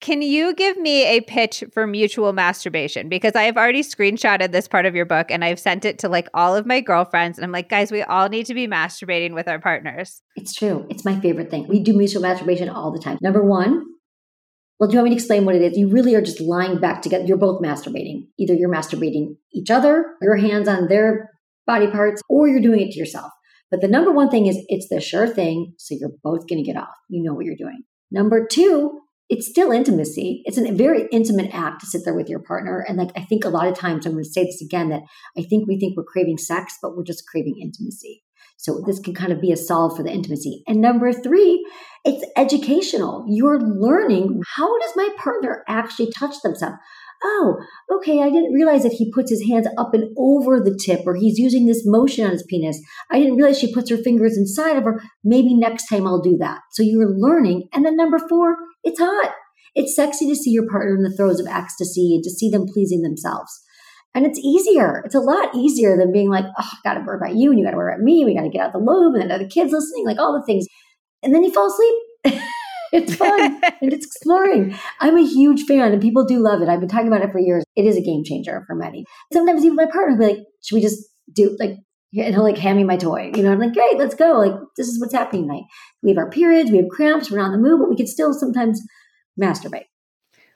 can you give me a pitch for mutual masturbation? Because I have already screenshotted this part of your book and I've sent it to like all of my girlfriends. And I'm like, guys, we all need to be masturbating with our partners. It's true. It's my favorite thing. We do mutual masturbation all the time. Number one, Well, do you want me to explain what it is? You really are just lying back together. You're both masturbating. Either you're masturbating each other, your hands on their body parts, or you're doing it to yourself. But the number one thing is it's the sure thing. So you're both going to get off. You know what you're doing. Number two, it's still intimacy. It's a very intimate act to sit there with your partner. And like, I think a lot of times, I'm going to say this again, that I think we think we're craving sex, but we're just craving intimacy. So this can kind of be a solve for the intimacy. And number three, it's educational. You're learning how does my partner actually touch themselves? Oh, okay, I didn't realize that he puts his hands up and over the tip or he's using this motion on his penis. I didn't realize she puts her fingers inside of her. Maybe next time I'll do that. So you're learning. And then number four, it's hot. It's sexy to see your partner in the throes of ecstasy and to see them pleasing themselves. And it's easier. It's a lot easier than being like, oh, I got to worry about you and you got to worry about me. We got to get out the lube and then the kids listening, like all the things. And then you fall asleep. <laughs> it's fun and it's exploring. I'm a huge fan and people do love it. I've been talking about it for years. It is a game changer for many. Sometimes even my partner will be like, should we just do like, and he'll like hand me my toy. You know, I'm like, great, let's go. Like, this is what's happening tonight. We have our periods, we have cramps, we're not on the move, but we can still sometimes masturbate.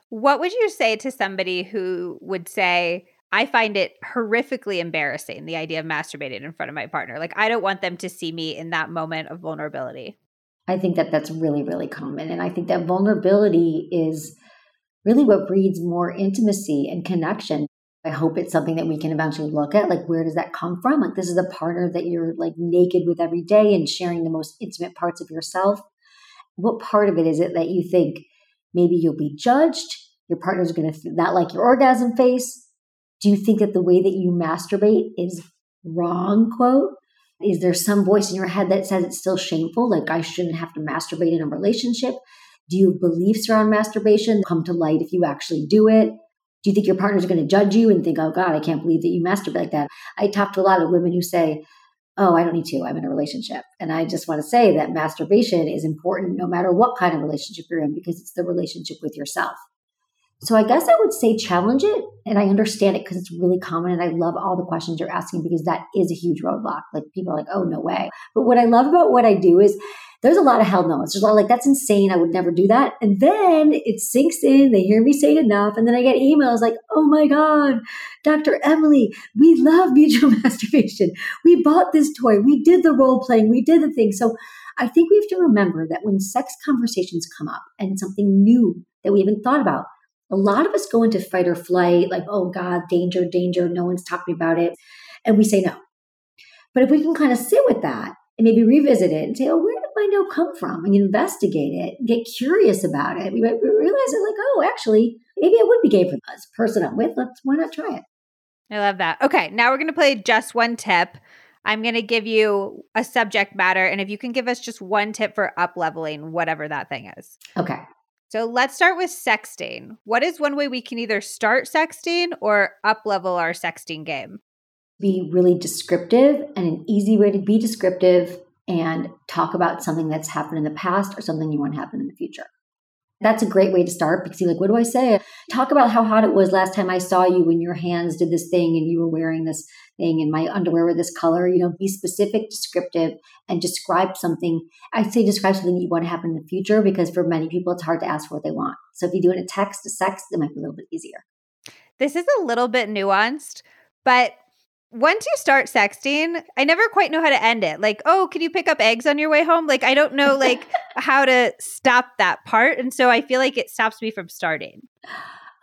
What would you say to somebody who would say, I find it horrifically embarrassing, the idea of masturbating in front of my partner. Like, I don't want them to see me in that moment of vulnerability. I think that that's really, really common. And I think that vulnerability is really what breeds more intimacy and connection. I hope it's something that we can eventually look at. Like, where does that come from? Like, this is a partner that you're like naked with every day and sharing the most intimate parts of yourself. What part of it is it that you think maybe you'll be judged? Your partner's going to not like your orgasm face do you think that the way that you masturbate is wrong, quote? Is there some voice in your head that says it's still shameful, like I shouldn't have to masturbate in a relationship? Do you have beliefs around masturbation come to light if you actually do it? Do you think your partner's going to judge you and think, oh God, I can't believe that you masturbate like that? I talk to a lot of women who say, oh, I don't need to. I'm in a relationship. And I just want to say that masturbation is important no matter what kind of relationship you're in because it's the relationship with yourself. So I guess I would say challenge it. And I understand it because it's really common. And I love all the questions you're asking because that is a huge roadblock. Like people are like, oh, no way. But what I love about what I do is there's a lot of hell no's. There's a lot like, that's insane. I would never do that. And then it sinks in. They hear me say it enough. And then I get emails like, oh my God, Dr. Emily, we love mutual <laughs> masturbation. We bought this toy. We did the role playing. We did the thing. So I think we have to remember that when sex conversations come up and something new that we haven't thought about, a lot of us go into fight or flight, like, oh God, danger, danger, no one's talking about it. And we say no. But if we can kind of sit with that and maybe revisit it and say, oh, where did my no come from? And investigate it, get curious about it. We might realize it like, oh, actually, maybe it would be gay for this person I'm with. Let's why not try it? I love that. Okay, now we're gonna play just one tip. I'm going to give you a subject matter. And if you can give us just one tip for up leveling, whatever that thing is. Okay. So let's start with sexting. What is one way we can either start sexting or up level our sexting game? Be really descriptive and an easy way to be descriptive and talk about something that's happened in the past or something you want to happen in the future. That's a great way to start because you're like, what do I say? Talk about how hot it was last time I saw you when your hands did this thing and you were wearing this thing and my underwear were this color. You know, be specific, descriptive, and describe something. I'd say describe something you want to happen in the future because for many people, it's hard to ask for what they want. So if you do it in a text, a sex, it might be a little bit easier. This is a little bit nuanced, but once you start sexting, I never quite know how to end it. Like, oh, can you pick up eggs on your way home? Like, I don't know like <laughs> how to stop that part, and so I feel like it stops me from starting.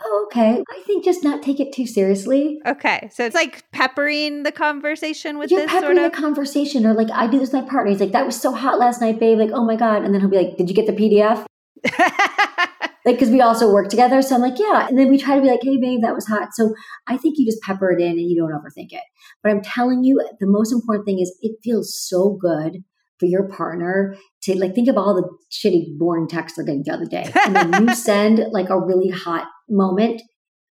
Oh, okay. I think just not take it too seriously. Okay, so it's like peppering the conversation with You're this peppering sort of the conversation, or like I do this with my partner. He's like, "That was so hot last night, babe." Like, oh my god, and then he'll be like, "Did you get the PDF?" <laughs> like because we also work together. So I'm like, yeah. And then we try to be like, hey, babe, that was hot. So I think you just pepper it in and you don't overthink it. But I'm telling you, the most important thing is it feels so good for your partner to like think of all the shitty, boring texts they're getting the other day. And then you <laughs> send like a really hot moment,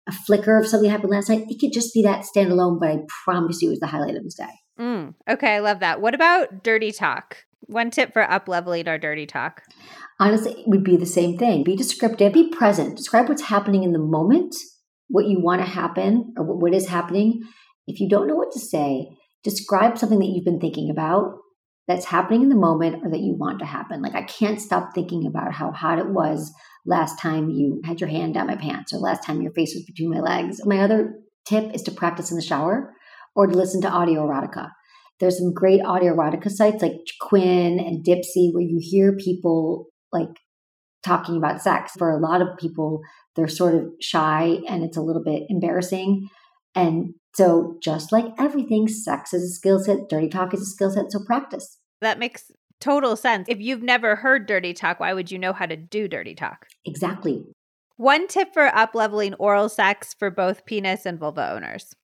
a flicker of something happened last night. It could just be that standalone, but I promise you it was the highlight of this day. Mm, okay, I love that. What about dirty talk? One tip for up leveling our dirty talk. Honestly, it would be the same thing. Be descriptive, be present, describe what's happening in the moment, what you want to happen, or what is happening. If you don't know what to say, describe something that you've been thinking about that's happening in the moment or that you want to happen. Like I can't stop thinking about how hot it was last time you had your hand down my pants or last time your face was between my legs. My other tip is to practice in the shower or to listen to audio erotica. There's some great audio erotica sites like Quinn and Dipsea where you hear people like talking about sex. For a lot of people, they're sort of shy and it's a little bit embarrassing. And so, just like everything, sex is a skill set, dirty talk is a skill set. So, practice. That makes total sense. If you've never heard dirty talk, why would you know how to do dirty talk? Exactly. One tip for up leveling oral sex for both penis and vulva owners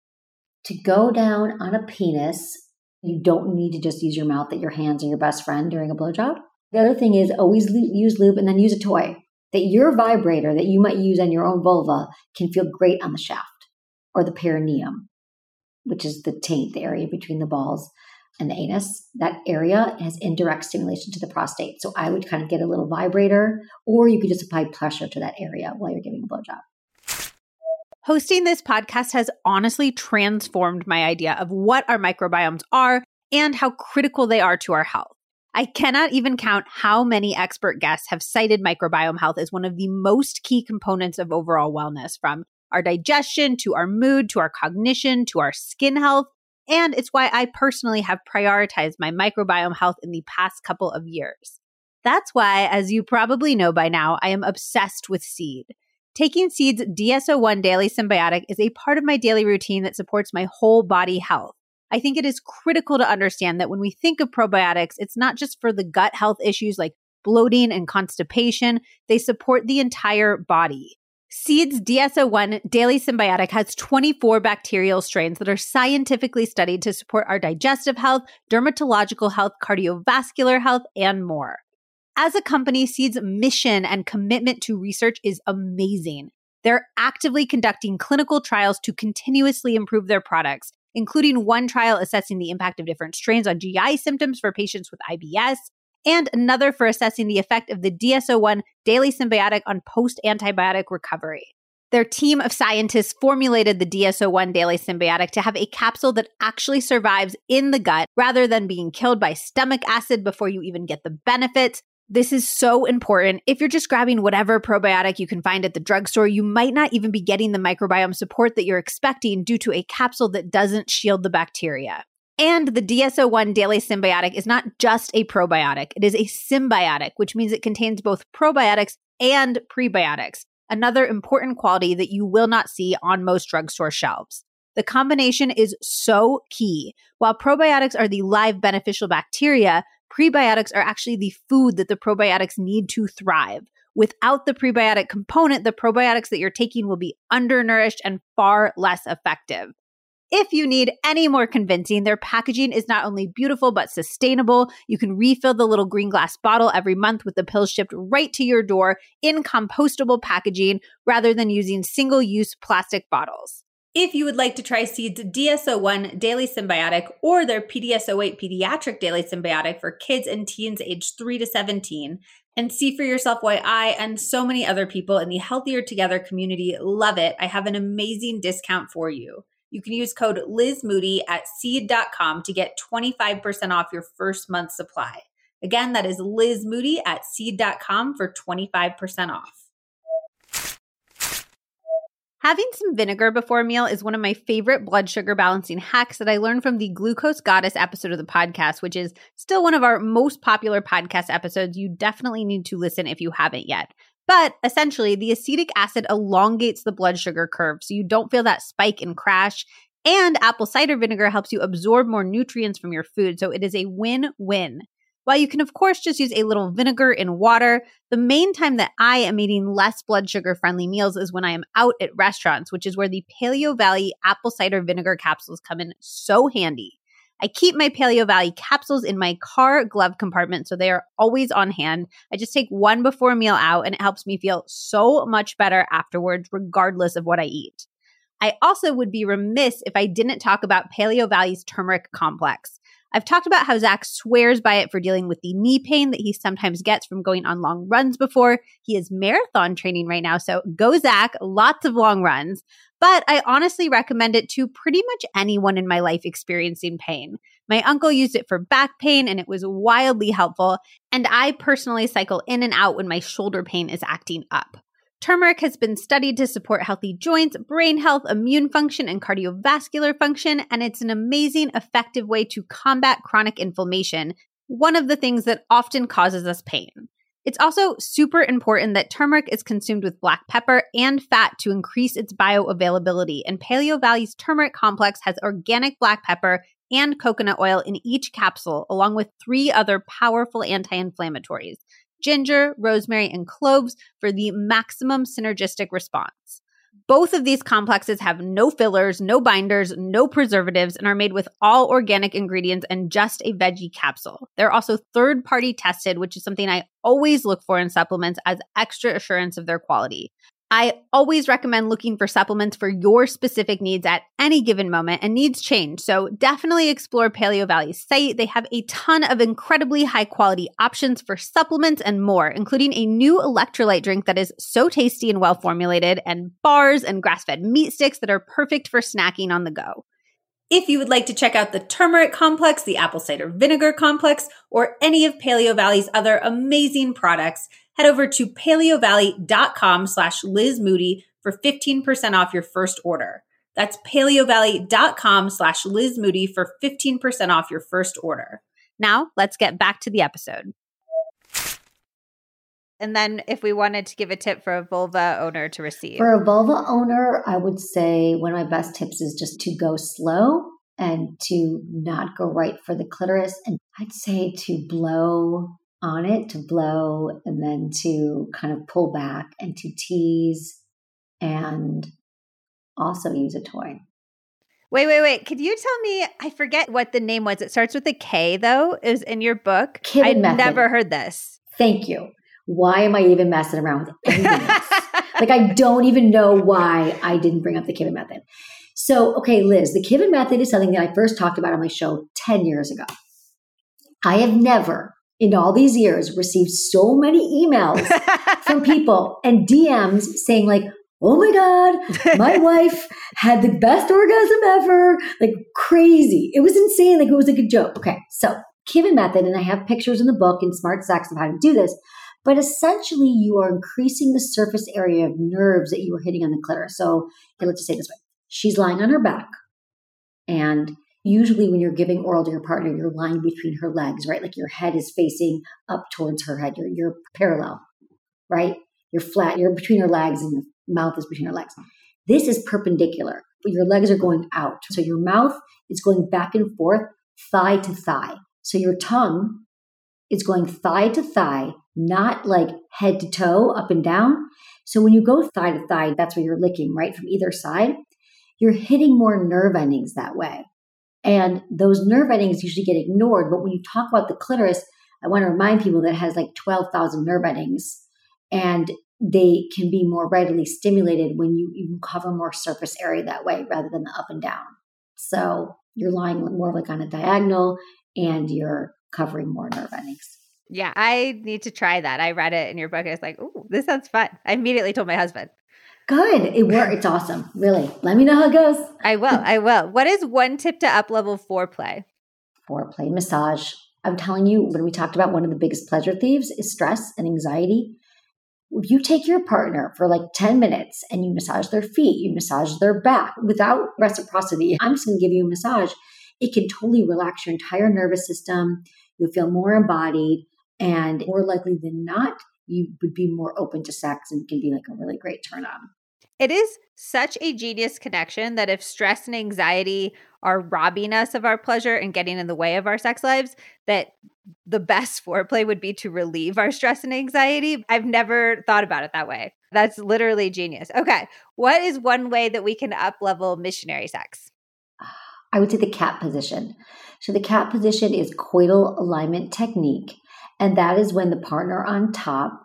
to go down on a penis, you don't need to just use your mouth, that your hands are your best friend during a blowjob. The other thing is always use lube and then use a toy. That your vibrator that you might use on your own vulva can feel great on the shaft or the perineum, which is the taint, the area between the balls and the anus. That area has indirect stimulation to the prostate. So I would kind of get a little vibrator, or you could just apply pressure to that area while you're giving a blowjob. Hosting this podcast has honestly transformed my idea of what our microbiomes are and how critical they are to our health. I cannot even count how many expert guests have cited microbiome health as one of the most key components of overall wellness, from our digestion to our mood to our cognition to our skin health. And it's why I personally have prioritized my microbiome health in the past couple of years. That's why, as you probably know by now, I am obsessed with seed. Taking Seed's DS-01 Daily Synbiotic is a part of my daily routine that supports my whole body health. I think it is critical to understand that when we think of probiotics, it's not just for the gut health issues like bloating and constipation, they support the entire body. Seed's DS-01 Daily Synbiotic has 24 bacterial strains that are scientifically studied to support our digestive health, dermatological health, cardiovascular health, and more. As a company, Seed's mission and commitment to research is amazing. They're actively conducting clinical trials to continuously improve their products, including one trial assessing the impact of different strains on GI symptoms for patients with IBS, and another for assessing the effect of the DS-01 daily synbiotic on post antibiotic recovery. Their team of scientists formulated the DS-01 daily synbiotic to have a capsule that actually survives in the gut rather than being killed by stomach acid before you even get the benefits. This is so important. If you're just grabbing whatever probiotic you can find at the drugstore, you might not even be getting the microbiome support that you're expecting due to a capsule that doesn't shield the bacteria. And the DS-01 Daily Synbiotic is not just a probiotic, it is a synbiotic, which means it contains both probiotics and prebiotics, another important quality that you will not see on most drugstore shelves. The combination is so key. While probiotics are the live beneficial bacteria, prebiotics are actually the food that the probiotics need to thrive. Without the prebiotic component, the probiotics that you're taking will be undernourished and far less effective. If you need any more convincing, their packaging is not only beautiful but sustainable. You can refill the little green glass bottle every month with the pills shipped right to your door in compostable packaging rather than using single use plastic bottles. If you would like to try Seed's DS-01 Daily Synbiotic or their PDS-08 Pediatric Daily Synbiotic for kids and teens aged 3 to 17, and see for yourself why I and so many other people in the Healthier Together community love it, I have an amazing discount for you. You can use code LizMoody at seed.com to get 25% off your first month supply. Again, that is LizMoody at seed.com for 25% off. Having some vinegar before a meal is one of my favorite blood sugar balancing hacks that I learned from the Glucose Goddess episode of the podcast, which is still one of our most popular podcast episodes. You definitely need to listen if you haven't yet. But essentially, the acetic acid elongates the blood sugar curve so you don't feel that spike and crash. And apple cider vinegar helps you absorb more nutrients from your food. So it is a win win. While you can, of course, just use a little vinegar in water, the main time that I am eating less blood sugar friendly meals is when I am out at restaurants, which is where the Paleovalley apple cider vinegar capsules come in so handy. I keep my Paleovalley capsules in my car glove compartment so they are always on hand. I just take one before a meal out and it helps me feel so much better afterwards, regardless of what I eat. I also would be remiss if I didn't talk about Paleovalley's turmeric complex. I've talked about how Zack swears by it for dealing with the knee pain that he sometimes gets from going on long runs before. He is marathon training right now, so go Zack, lots of long runs. But I honestly recommend it to pretty much anyone in my life experiencing pain. My uncle used it for back pain and it was wildly helpful. And I personally cycle in and out when my shoulder pain is acting up. Turmeric has been studied to support healthy joints, brain health, immune function, and cardiovascular function, and it's an amazing, effective way to combat chronic inflammation, one of the things that often causes us pain. It's also super important that turmeric is consumed with black pepper and fat to increase its bioavailability. And Paleovalley's turmeric complex has organic black pepper and coconut oil in each capsule, along with three other powerful anti inflammatories ginger, rosemary, and cloves for the maximum synergistic response. Both of these complexes have no fillers, no binders, no preservatives, and are made with all organic ingredients and just a veggie capsule. They're also third party tested, which is something I always look for in supplements as extra assurance of their quality. I always recommend looking for supplements for your specific needs at any given moment, and needs change. So definitely explore Paleovalley's site. They have a ton of incredibly high quality options for supplements and more, including a new electrolyte drink that is so tasty and well formulated, and bars and grass fed meat sticks that are perfect for snacking on the go. If you would like to check out the turmeric complex, the apple cider vinegar complex, or any of Paleovalley's other amazing products, head over to paleovalley.com slash Liz Moody for 15% off your first order. That's paleovalley.com slash Liz Moody for 15% off your first order. Now let's get back to the episode. And then if we wanted to give a tip for a vulva owner to receive. For a vulva owner, I would say one of my best tips is just to go slow and to not go right for the clitoris. And I'd say to blow on it, to blow, and then to kind of pull back and to tease and also use a toy. Wait, wait, wait. Could you tell me? I forget what the name was. It starts with a K, though. Is in your book. I've never heard this. Thank you why am I even messing around with anything <laughs> else? like, I don't even know why I didn't bring up the Kivin method. So, okay, Liz, the Kivin method is something that I first talked about on my show 10 years ago. I have never, in all these years, received so many emails <laughs> from people and DMs saying, like, oh my God, my <laughs> wife had the best orgasm ever. Like, crazy. It was insane. Like, it was like a joke. Okay, so Kivin method, and I have pictures in the book in Smart Sex of how to do this. But essentially, you are increasing the surface area of nerves that you are hitting on the clitoris. So, okay, let's just say this way she's lying on her back. And usually, when you're giving oral to your partner, you're lying between her legs, right? Like your head is facing up towards her head. You're, you're parallel, right? You're flat. You're between her legs and your mouth is between her legs. This is perpendicular, but your legs are going out. So your mouth is going back and forth, thigh to thigh. So your tongue is going thigh to thigh not like head to toe, up and down. So when you go thigh to thigh, that's where you're licking, right? From either side, you're hitting more nerve endings that way. And those nerve endings usually get ignored. But when you talk about the clitoris, I want to remind people that it has like 12,000 nerve endings and they can be more readily stimulated when you, you cover more surface area that way rather than the up and down. So you're lying more like on a diagonal and you're covering more nerve endings. Yeah, I need to try that. I read it in your book. I was like, "Oh, this sounds fun." I immediately told my husband. Good. It worked. It's awesome. Really. Let me know how it goes. I will. I will. What is one tip to up level foreplay? Foreplay massage. I'm telling you, when we talked about one of the biggest pleasure thieves is stress and anxiety. If you take your partner for like 10 minutes and you massage their feet, you massage their back without reciprocity, <laughs> I'm just going to give you a massage. It can totally relax your entire nervous system. You'll feel more embodied. And more likely than not, you would be more open to sex and can be like a really great turn on. It is such a genius connection that if stress and anxiety are robbing us of our pleasure and getting in the way of our sex lives, that the best <laughs> foreplay would be to relieve our stress and anxiety. I've never thought about it that way. That's literally genius. Okay. What is one way that we can up level missionary sex? I would say the cat position. So the cat position is coital alignment technique. And that is when the partner on top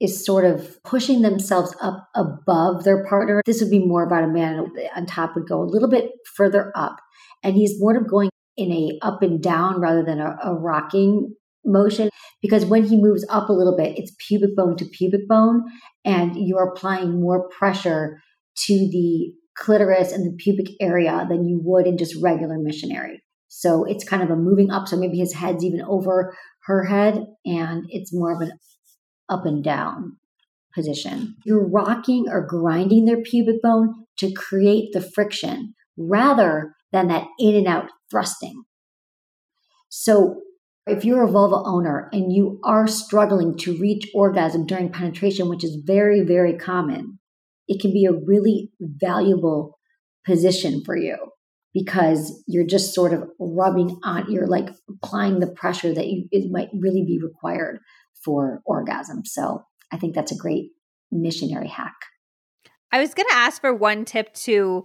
is sort of pushing themselves up above their partner. This would be more about a man on top would go a little bit further up. And he's more of going in a up and down rather than a, a rocking motion because when he moves up a little bit, it's pubic bone to pubic bone, and you're applying more pressure to the clitoris and the pubic area than you would in just regular missionary. So it's kind of a moving up. So maybe his head's even over her head, and it's more of an up and down position. You're rocking or grinding their pubic bone to create the friction rather than that in and out thrusting. So if you're a vulva owner and you are struggling to reach orgasm during penetration, which is very, very common, it can be a really valuable position for you because you're just sort of rubbing on, you're like applying the pressure that you, it might really be required for orgasm. So I think that's a great missionary hack. I was going to ask for one tip to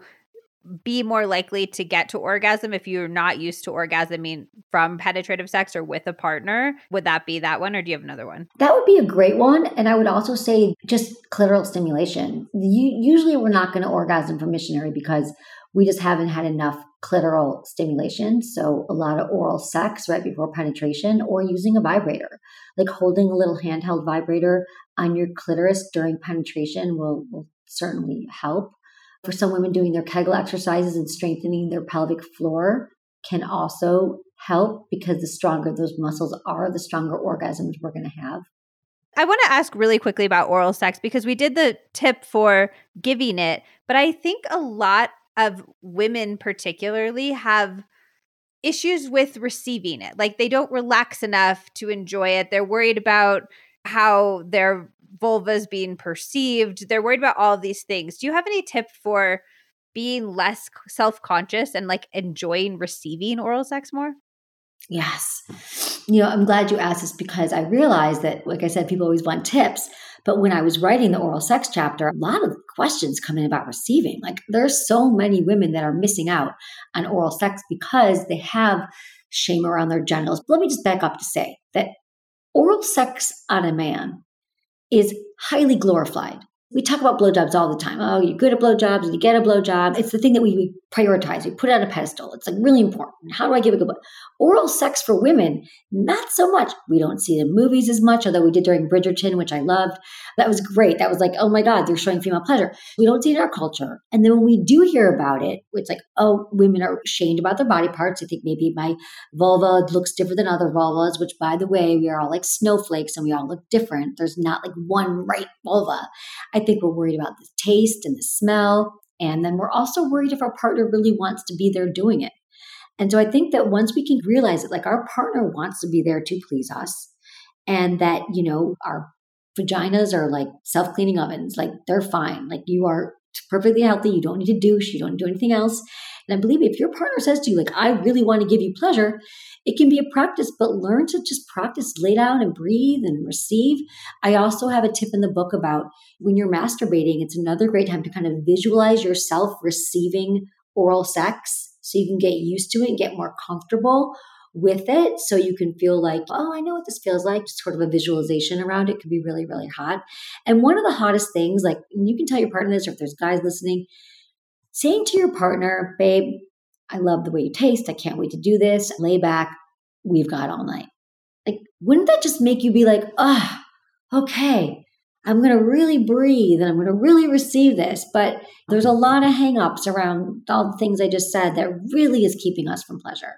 be more likely to get to orgasm if you're not used to orgasming from penetrative sex or with a partner. Would that be that one, or do you have another one? That would be a great one. And I would also say just clitoral stimulation. You, usually, we're not going to orgasm from missionary because we just haven't had enough clitoral stimulation. So, a lot of oral sex right before penetration or using a vibrator, like holding a little handheld vibrator on your clitoris during penetration will, will certainly help. For some women, doing their Kegel exercises and strengthening their pelvic floor can also help because the stronger those muscles are, the stronger orgasms we're going to have. I want to ask really quickly about oral sex because we did the tip for giving it, but I think a lot of women, particularly, have issues with receiving it. Like they don't relax enough to enjoy it. They're worried about how their vulva is being perceived. They're worried about all these things. Do you have any tip for being less self-conscious and like enjoying receiving oral sex more? Yes. You know, I'm glad you asked this because I realized that, like I said, people always want tips. But when I was writing the oral sex chapter, a lot of questions come in about receiving. Like there's so many women that are missing out on oral sex because they have shame around their genitals. Let me just back up to say that oral sex on a man is highly glorified we talk about blowjobs all the time. Oh, you're good at blowjobs you get a blowjob. It's the thing that we, prioritize. We put it on a pedestal. It's like really important. How do I give a good blow? Oral sex for women, not so much. We don't see the movies as much, although we did during Bridgerton, which I loved. That was great. That was like, oh my God, they're showing female pleasure. We don't see it in our culture. And then when we do hear about it, it's like, oh, women are ashamed about their body parts. I think maybe my vulva looks different than other vulvas, which by the way, we are all like snowflakes and we all look different. There's not like one right vulva. I think we're worried about the taste and the smell. And then we're also worried if our partner really wants to be there doing it. And so I think that once we can realize that, like, our partner wants to be there to please us, and that, you know, our vaginas are like self cleaning ovens, like, they're fine. Like, you are perfectly healthy. You don't need to douche. You don't do anything else. And I believe if your partner says to you, like, I really want to give you pleasure, it can be a practice, but learn to just practice, lay down and breathe and receive. I also have a tip in the book about when you're masturbating, it's another great time to kind of visualize yourself receiving oral sex so you can get used to it and get more comfortable with it so you can feel like, oh, I know what this feels like. Just sort of a visualization around it can be really, really hot. And one of the hottest things, like you can tell your partner this, or if there's guys listening, saying to your partner, babe, I love the way you taste. I can't wait to do this. Lay back. We've got all night. Like, wouldn't that just make you be like, oh, okay, I'm going to really breathe and I'm going to really receive this. But there's a lot of hangups around all the things I just said that really is keeping us from pleasure.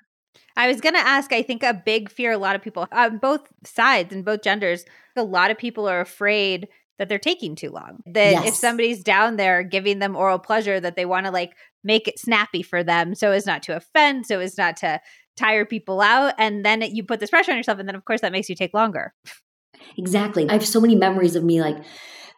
I was going to ask, I think a big fear a lot of people on both sides and both genders, a lot of people are afraid that they're taking too long. That yes. if somebody's down there giving them oral pleasure, that they want to like make it snappy for them so as not to offend, so as not to tire people out. And then you put this pressure on yourself. And then, of course, that makes you take longer. Exactly. I have so many memories of me like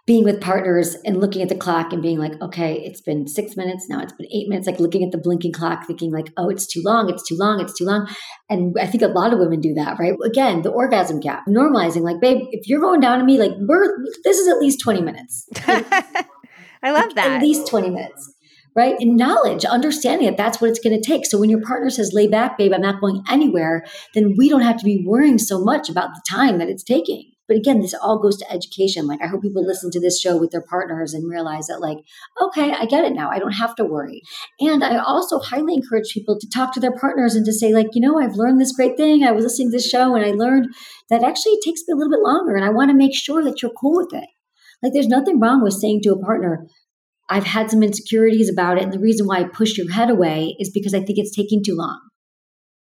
being with partners and looking at the clock and being like, okay, it's been six minutes. Now it's been eight minutes, like looking at the blinking clock, thinking like, oh, it's too long. It's too long. It's too long. And I think a lot of women do that, right? Again, the orgasm gap, normalizing like, babe, if you're going down to me, like we're, this is at least 20 minutes. <laughs> I love that. At least 20 minutes right? And knowledge, understanding that that's what it's going to take. So when your partner says, lay back, babe, I'm not going anywhere, then we don't have to be worrying so much about the time that it's taking. But again, this all goes to education. Like I hope people listen to this show with their partners and realize that like, okay, I get it now. I don't have to worry. And I also highly encourage people to talk to their partners and to say like, you know, I've learned this great thing. I was listening to this show and I learned that actually it takes me a little bit longer and I want to make sure that you're cool with it. Like there's nothing wrong with saying to a partner, I've had some insecurities about it. And the reason why I pushed your head away is because I think it's taking too long.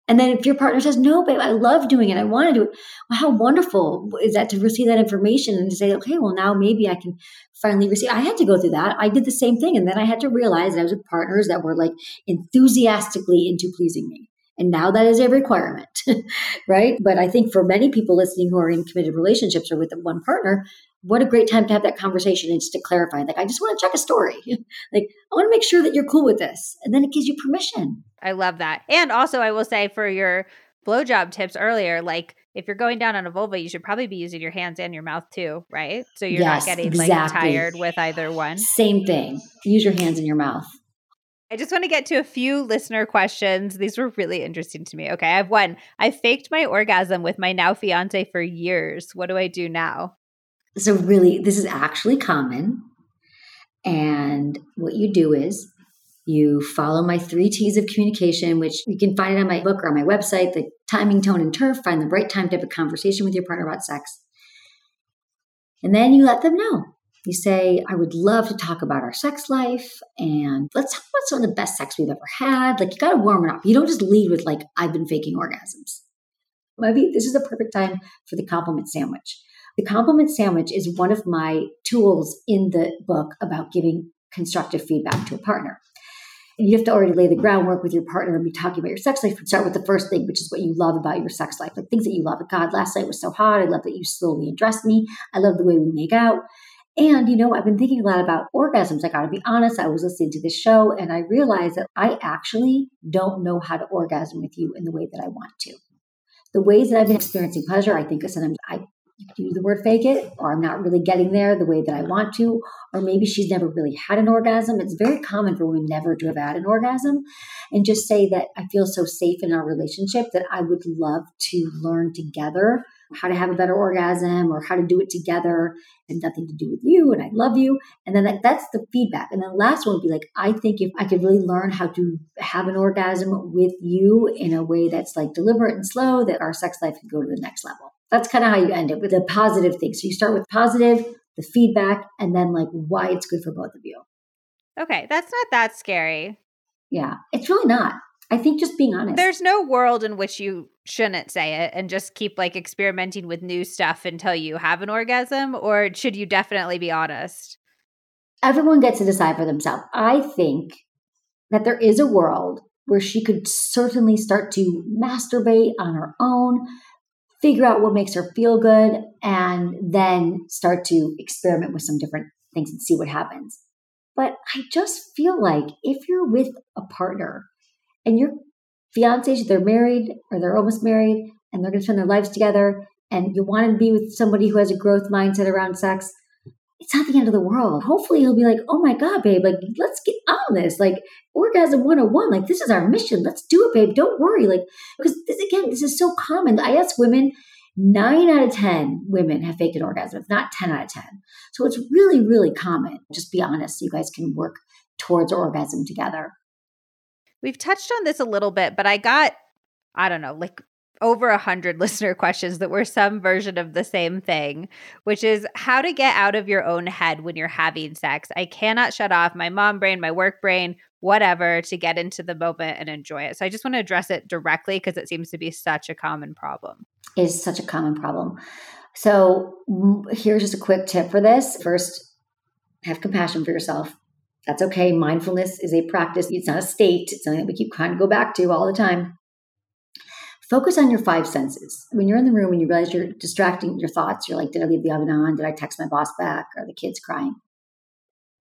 And then if your partner says, no, babe, I love doing it. I want to do it. Well, how wonderful is that to receive that information and to say, okay, well, now maybe I can finally receive. I had to go through that. I did the same thing. And then I had to realize that I was with partners that were like enthusiastically into pleasing me. And now that is a requirement, <laughs> right? But I think for many people listening who are in committed relationships or with one partner, what a great time to have that conversation and just to clarify. Like, I just want to check a story. <laughs> like, I want to make sure that you're cool with this. And then it gives you permission. I love that. And also, I will say for your blowjob tips earlier, like, if you're going down on a vulva, you should probably be using your hands and your mouth too, right? So you're yes, not getting exactly. like tired with either one. Same thing. Use your hands and your mouth. I just want to get to a few listener questions. These were really interesting to me. Okay, I have one. I faked my orgasm with my now fiance for years. What do I do now? So, really, this is actually common. And what you do is you follow my three T's of communication, which you can find it on my book or on my website the timing, tone, and turf. Find the right time to have a conversation with your partner about sex. And then you let them know you say, I would love to talk about our sex life and let's talk about some of the best sex we've ever had. Like, you got to warm it up. You don't just lead with, like, I've been faking orgasms. Maybe this is a perfect time for the compliment sandwich. The compliment sandwich is one of my tools in the book about giving constructive feedback to a partner. And you have to already lay the groundwork with your partner and be talking about your sex life. Start with the first thing, which is what you love about your sex life, like things that you love. God, last night was so hot. I love that you slowly undressed me. I love the way we make out. And, you know, I've been thinking a lot about orgasms. I got to be honest. I was listening to this show and I realized that I actually don't know how to orgasm with you in the way that I want to. The ways that I've been experiencing pleasure, I think sometimes I use the word fake it, or I'm not really getting there the way that I want to, or maybe she's never really had an orgasm. It's very common for women never to have had an orgasm. And just say that I feel so safe in our relationship that I would love to learn together how to have a better orgasm or how to do it together and nothing to do with you and I love you. And then that, that's the feedback. And then the last one would be like, I think if I could really learn how to have an orgasm with you in a way that's like deliberate and slow, that our sex life could go to the next level. That's kind of how you end it with a positive thing. So you start with positive, the feedback, and then like why it's good for both of you. Okay, that's not that scary. Yeah, it's really not. I think just being honest. There's no world in which you shouldn't say it and just keep like experimenting with new stuff until you have an orgasm, or should you definitely be honest? Everyone gets to decide for themselves. I think that there is a world where she could certainly start to masturbate on her own, figure out what makes her feel good, and then start to experiment with some different things and see what happens. But I just feel like if you're with a partner and your fiancés, they're married or they're almost married and they're going to spend their lives together and you want to be with somebody who has a growth mindset around sex, it's not the end of the world. Hopefully he'll be like, oh my God, babe, like let's get on this. Like orgasm 101, like this is our mission. Let's do it, babe. Don't worry. Like, because this again, this is so common. I ask women, nine out of 10 women have faked an orgasm, if not 10 out of 10. So it's really, really common. Just be honest. So You guys can work towards orgasm together. We've touched on this a little bit, but I got, I don't know, like over a hundred <laughs> listener questions that were some version of the same thing, which is how to get out of your own head when you're having sex. I cannot shut off my mom brain, my work brain, whatever, to get into the moment and enjoy it. So I just want to address it directly because it seems to be such a common problem. It is such a common problem. So mm, here's just a quick tip for this. First, have compassion for yourself. That's okay. Mindfulness is a practice. It's not a state. It's something that we keep kind of go back to all the time. Focus on your five senses. When you're in the room and you realize you're distracting your thoughts, you're like, did I leave the oven on? Did I text my boss back? Are the kids crying?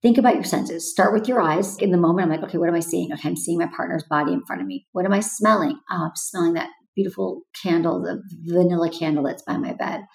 Think about your senses. Start with your eyes. In the moment, I'm like, okay, what am I seeing? Okay, I'm seeing my partner's body in front of me. What am I smelling? Oh, I'm smelling that beautiful candle, the vanilla candle that's by my bed.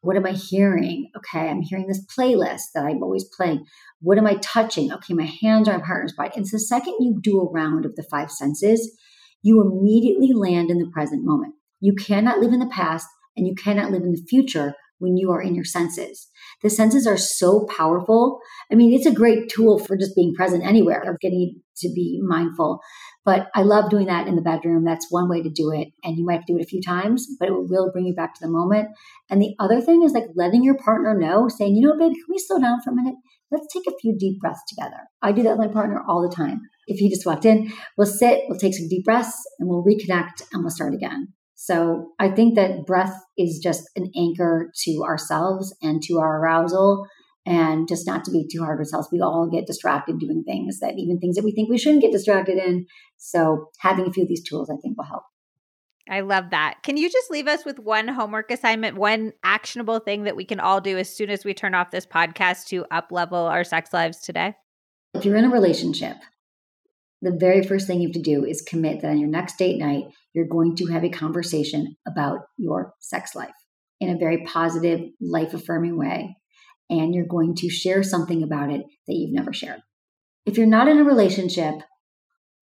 What am I hearing? Okay, I'm hearing this playlist that I'm always playing. What am I touching? Okay, my hands are my partner's body. And so the second you do a round of the five senses, you immediately land in the present moment. You cannot live in the past and you cannot live in the future when you are in your senses. The senses are so powerful. I mean, it's a great tool for just being present anywhere or getting to be mindful. But I love doing that in the bedroom. That's one way to do it. And you might have to do it a few times, but it will bring you back to the moment. And the other thing is like letting your partner know, saying, you know, baby, can we slow down for a minute? Let's take a few deep breaths together. I do that with my partner all the time. If he just walked in, we'll sit, we'll take some deep breaths, and we'll reconnect and we'll start again. So I think that breath is just an anchor to ourselves and to our arousal and just not to be too hard on ourselves. We all get distracted doing things that even things that we think we shouldn't get distracted in. So having a few of these tools, I think, will help. I love that. Can you just leave us with one homework assignment, one actionable thing that we can all do as soon as we turn off this podcast to up level our sex lives today? If you're in a relationship, the very first thing you have to do is commit that on your next date night, you're going to have a conversation about your sex life in a very positive, life affirming way and you're going to share something about it that you've never shared. If you're not in a relationship,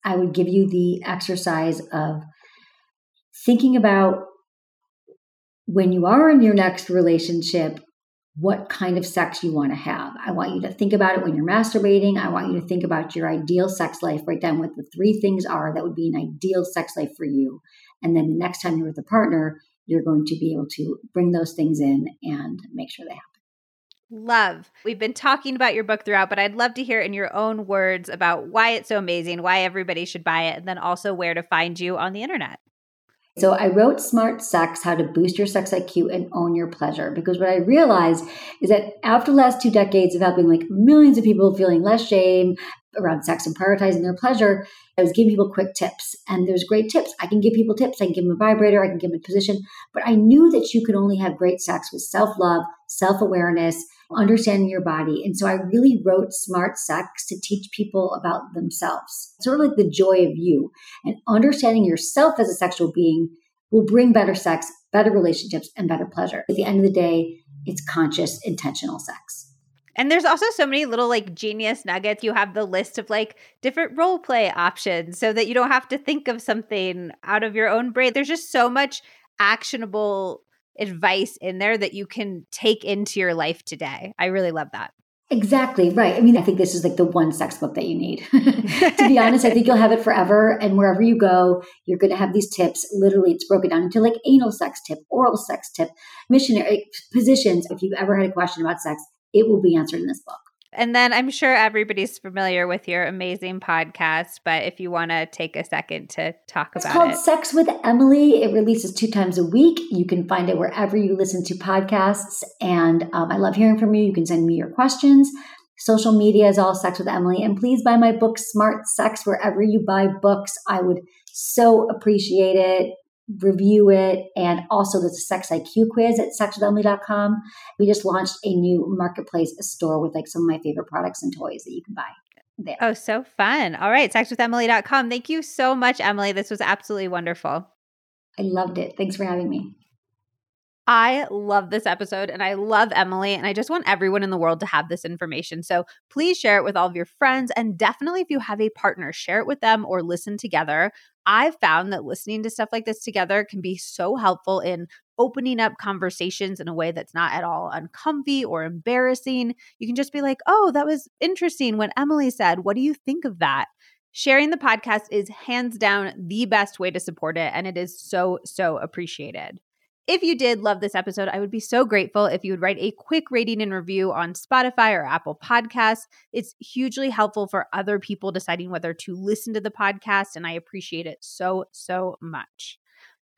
I would give you the exercise of thinking about when you are in your next relationship, what kind of sex you want to have. I want you to think about it when you're masturbating. I want you to think about your ideal sex life, write down what the three things are that would be an ideal sex life for you. And then the next time you're with a partner, you're going to be able to bring those things in and make sure they happen. Love. We've been talking about your book throughout, but I'd love to hear in your own words about why it's so amazing, why everybody should buy it, and then also where to find you on the internet. So I wrote Smart Sex, How to Boost Your Sex IQ and Own Your Pleasure. Because what I realized is that after the last two decades of helping like millions of people feeling less shame around sex and prioritizing their pleasure, I was giving people quick tips. And there's great tips. I can give people tips. I can give them a vibrator. I can give them a position. But I knew that you could only have great sex with self-love, self-awareness, understanding your body. And so I really wrote Smart Sex to teach people about themselves, sort of like the joy of you. And understanding yourself as a sexual being will bring better sex, better relationships, and better pleasure. At the end of the day, it's conscious, intentional sex. And there's also so many little like genius nuggets. You have the list of like different role play options so that you don't have to think of something out of your own brain. There's just so much actionable advice in there that you can take into your life today. I really love that. Exactly right. I mean, I think this is like the one sex book that you need. <laughs> to be <laughs> honest, I think you'll have it forever. And wherever you go, you're going to have these tips. Literally, it's broken down into like anal sex tip, oral sex tip, missionary positions. If you've ever had a question about sex, it will be answered in this book. And then I'm sure everybody's familiar with your amazing podcast, but if you want to take a second to talk it's about it. It's called Sex with Emily. It releases two times a week. You can find it wherever you listen to podcasts. And um, I love hearing from you. You can send me your questions. Social media is all Sex with Emily. And please buy my book, Smart Sex, wherever you buy books. I would so appreciate it review it. And also there's a sex IQ quiz at sexwithemily.com. We just launched a new marketplace a store with like some of my favorite products and toys that you can buy. There. Oh, so fun. All right, sexwithemily.com. Thank you so much, Emily. This was absolutely wonderful. I loved it. Thanks for having me. I love this episode and I love Emily, and I just want everyone in the world to have this information. So please share it with all of your friends. And definitely, if you have a partner, share it with them or listen together. I've found that listening to stuff like this together can be so helpful in opening up conversations in a way that's not at all uncomfy or embarrassing. You can just be like, oh, that was interesting when Emily said, What do you think of that? Sharing the podcast is hands down the best way to support it, and it is so, so appreciated. If you did love this episode, I would be so grateful if you would write a quick rating and review on Spotify or Apple Podcasts. It's hugely helpful for other people deciding whether to listen to the podcast, and I appreciate it so, so much.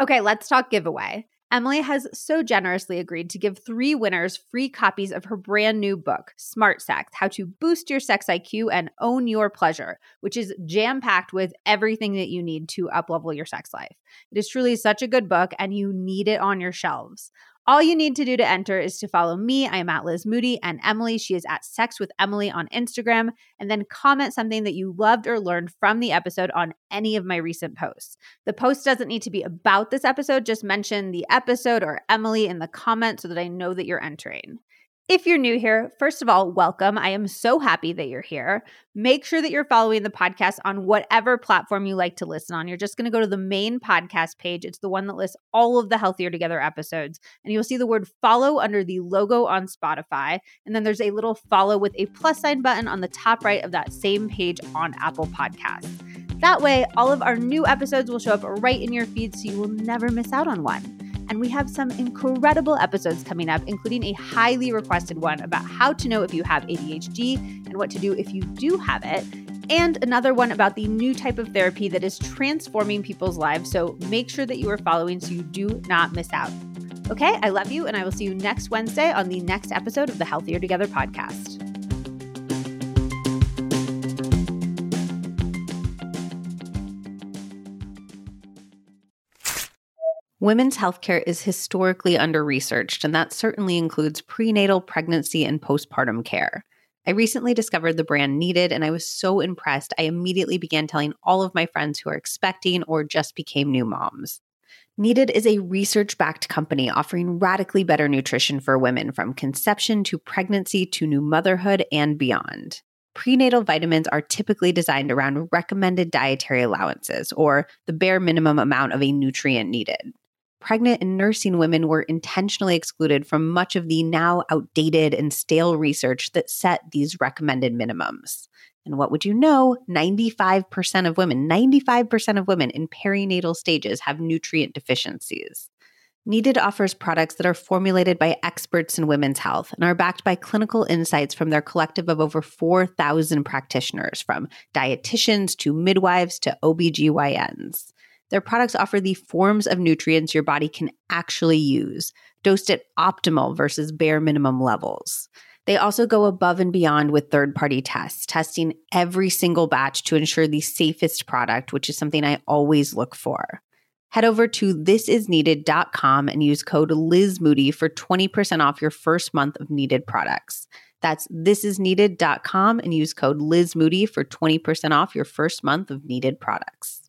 Okay, let's talk giveaway. Emily has so generously agreed to give three winners free copies of her brand new book, Smart Sex How to Boost Your Sex IQ and Own Your Pleasure, which is jam packed with everything that you need to uplevel your sex life. It is truly such a good book, and you need it on your shelves. All you need to do to enter is to follow me. I am at Liz Moody and Emily. She is at Sex with Emily on Instagram. And then comment something that you loved or learned from the episode on any of my recent posts. The post doesn't need to be about this episode, just mention the episode or Emily in the comments so that I know that you're entering. If you're new here, first of all, welcome. I am so happy that you're here. Make sure that you're following the podcast on whatever platform you like to listen on. You're just going to go to the main podcast page. It's the one that lists all of the Healthier Together episodes. And you'll see the word follow under the logo on Spotify. And then there's a little follow with a plus sign button on the top right of that same page on Apple Podcasts. That way, all of our new episodes will show up right in your feed so you will never miss out on one. And we have some incredible episodes coming up, including a highly requested one about how to know if you have ADHD and what to do if you do have it, and another one about the new type of therapy that is transforming people's lives. So make sure that you are following so you do not miss out. Okay, I love you, and I will see you next Wednesday on the next episode of the Healthier Together podcast. Women's healthcare is historically under researched, and that certainly includes prenatal, pregnancy, and postpartum care. I recently discovered the brand Needed, and I was so impressed. I immediately began telling all of my friends who are expecting or just became new moms. Needed is a research backed company offering radically better nutrition for women from conception to pregnancy to new motherhood and beyond. Prenatal vitamins are typically designed around recommended dietary allowances, or the bare minimum amount of a nutrient needed pregnant and nursing women were intentionally excluded from much of the now outdated and stale research that set these recommended minimums. And what would you know? 95% of women, 95% of women in perinatal stages have nutrient deficiencies. Needed offers products that are formulated by experts in women's health and are backed by clinical insights from their collective of over 4,000 practitioners, from dietitians to midwives to OBGYNs. Their products offer the forms of nutrients your body can actually use, dosed at optimal versus bare minimum levels. They also go above and beyond with third party tests, testing every single batch to ensure the safest product, which is something I always look for. Head over to thisisneeded.com and use code LizMoody for 20% off your first month of needed products. That's thisisneeded.com and use code LizMoody for 20% off your first month of needed products.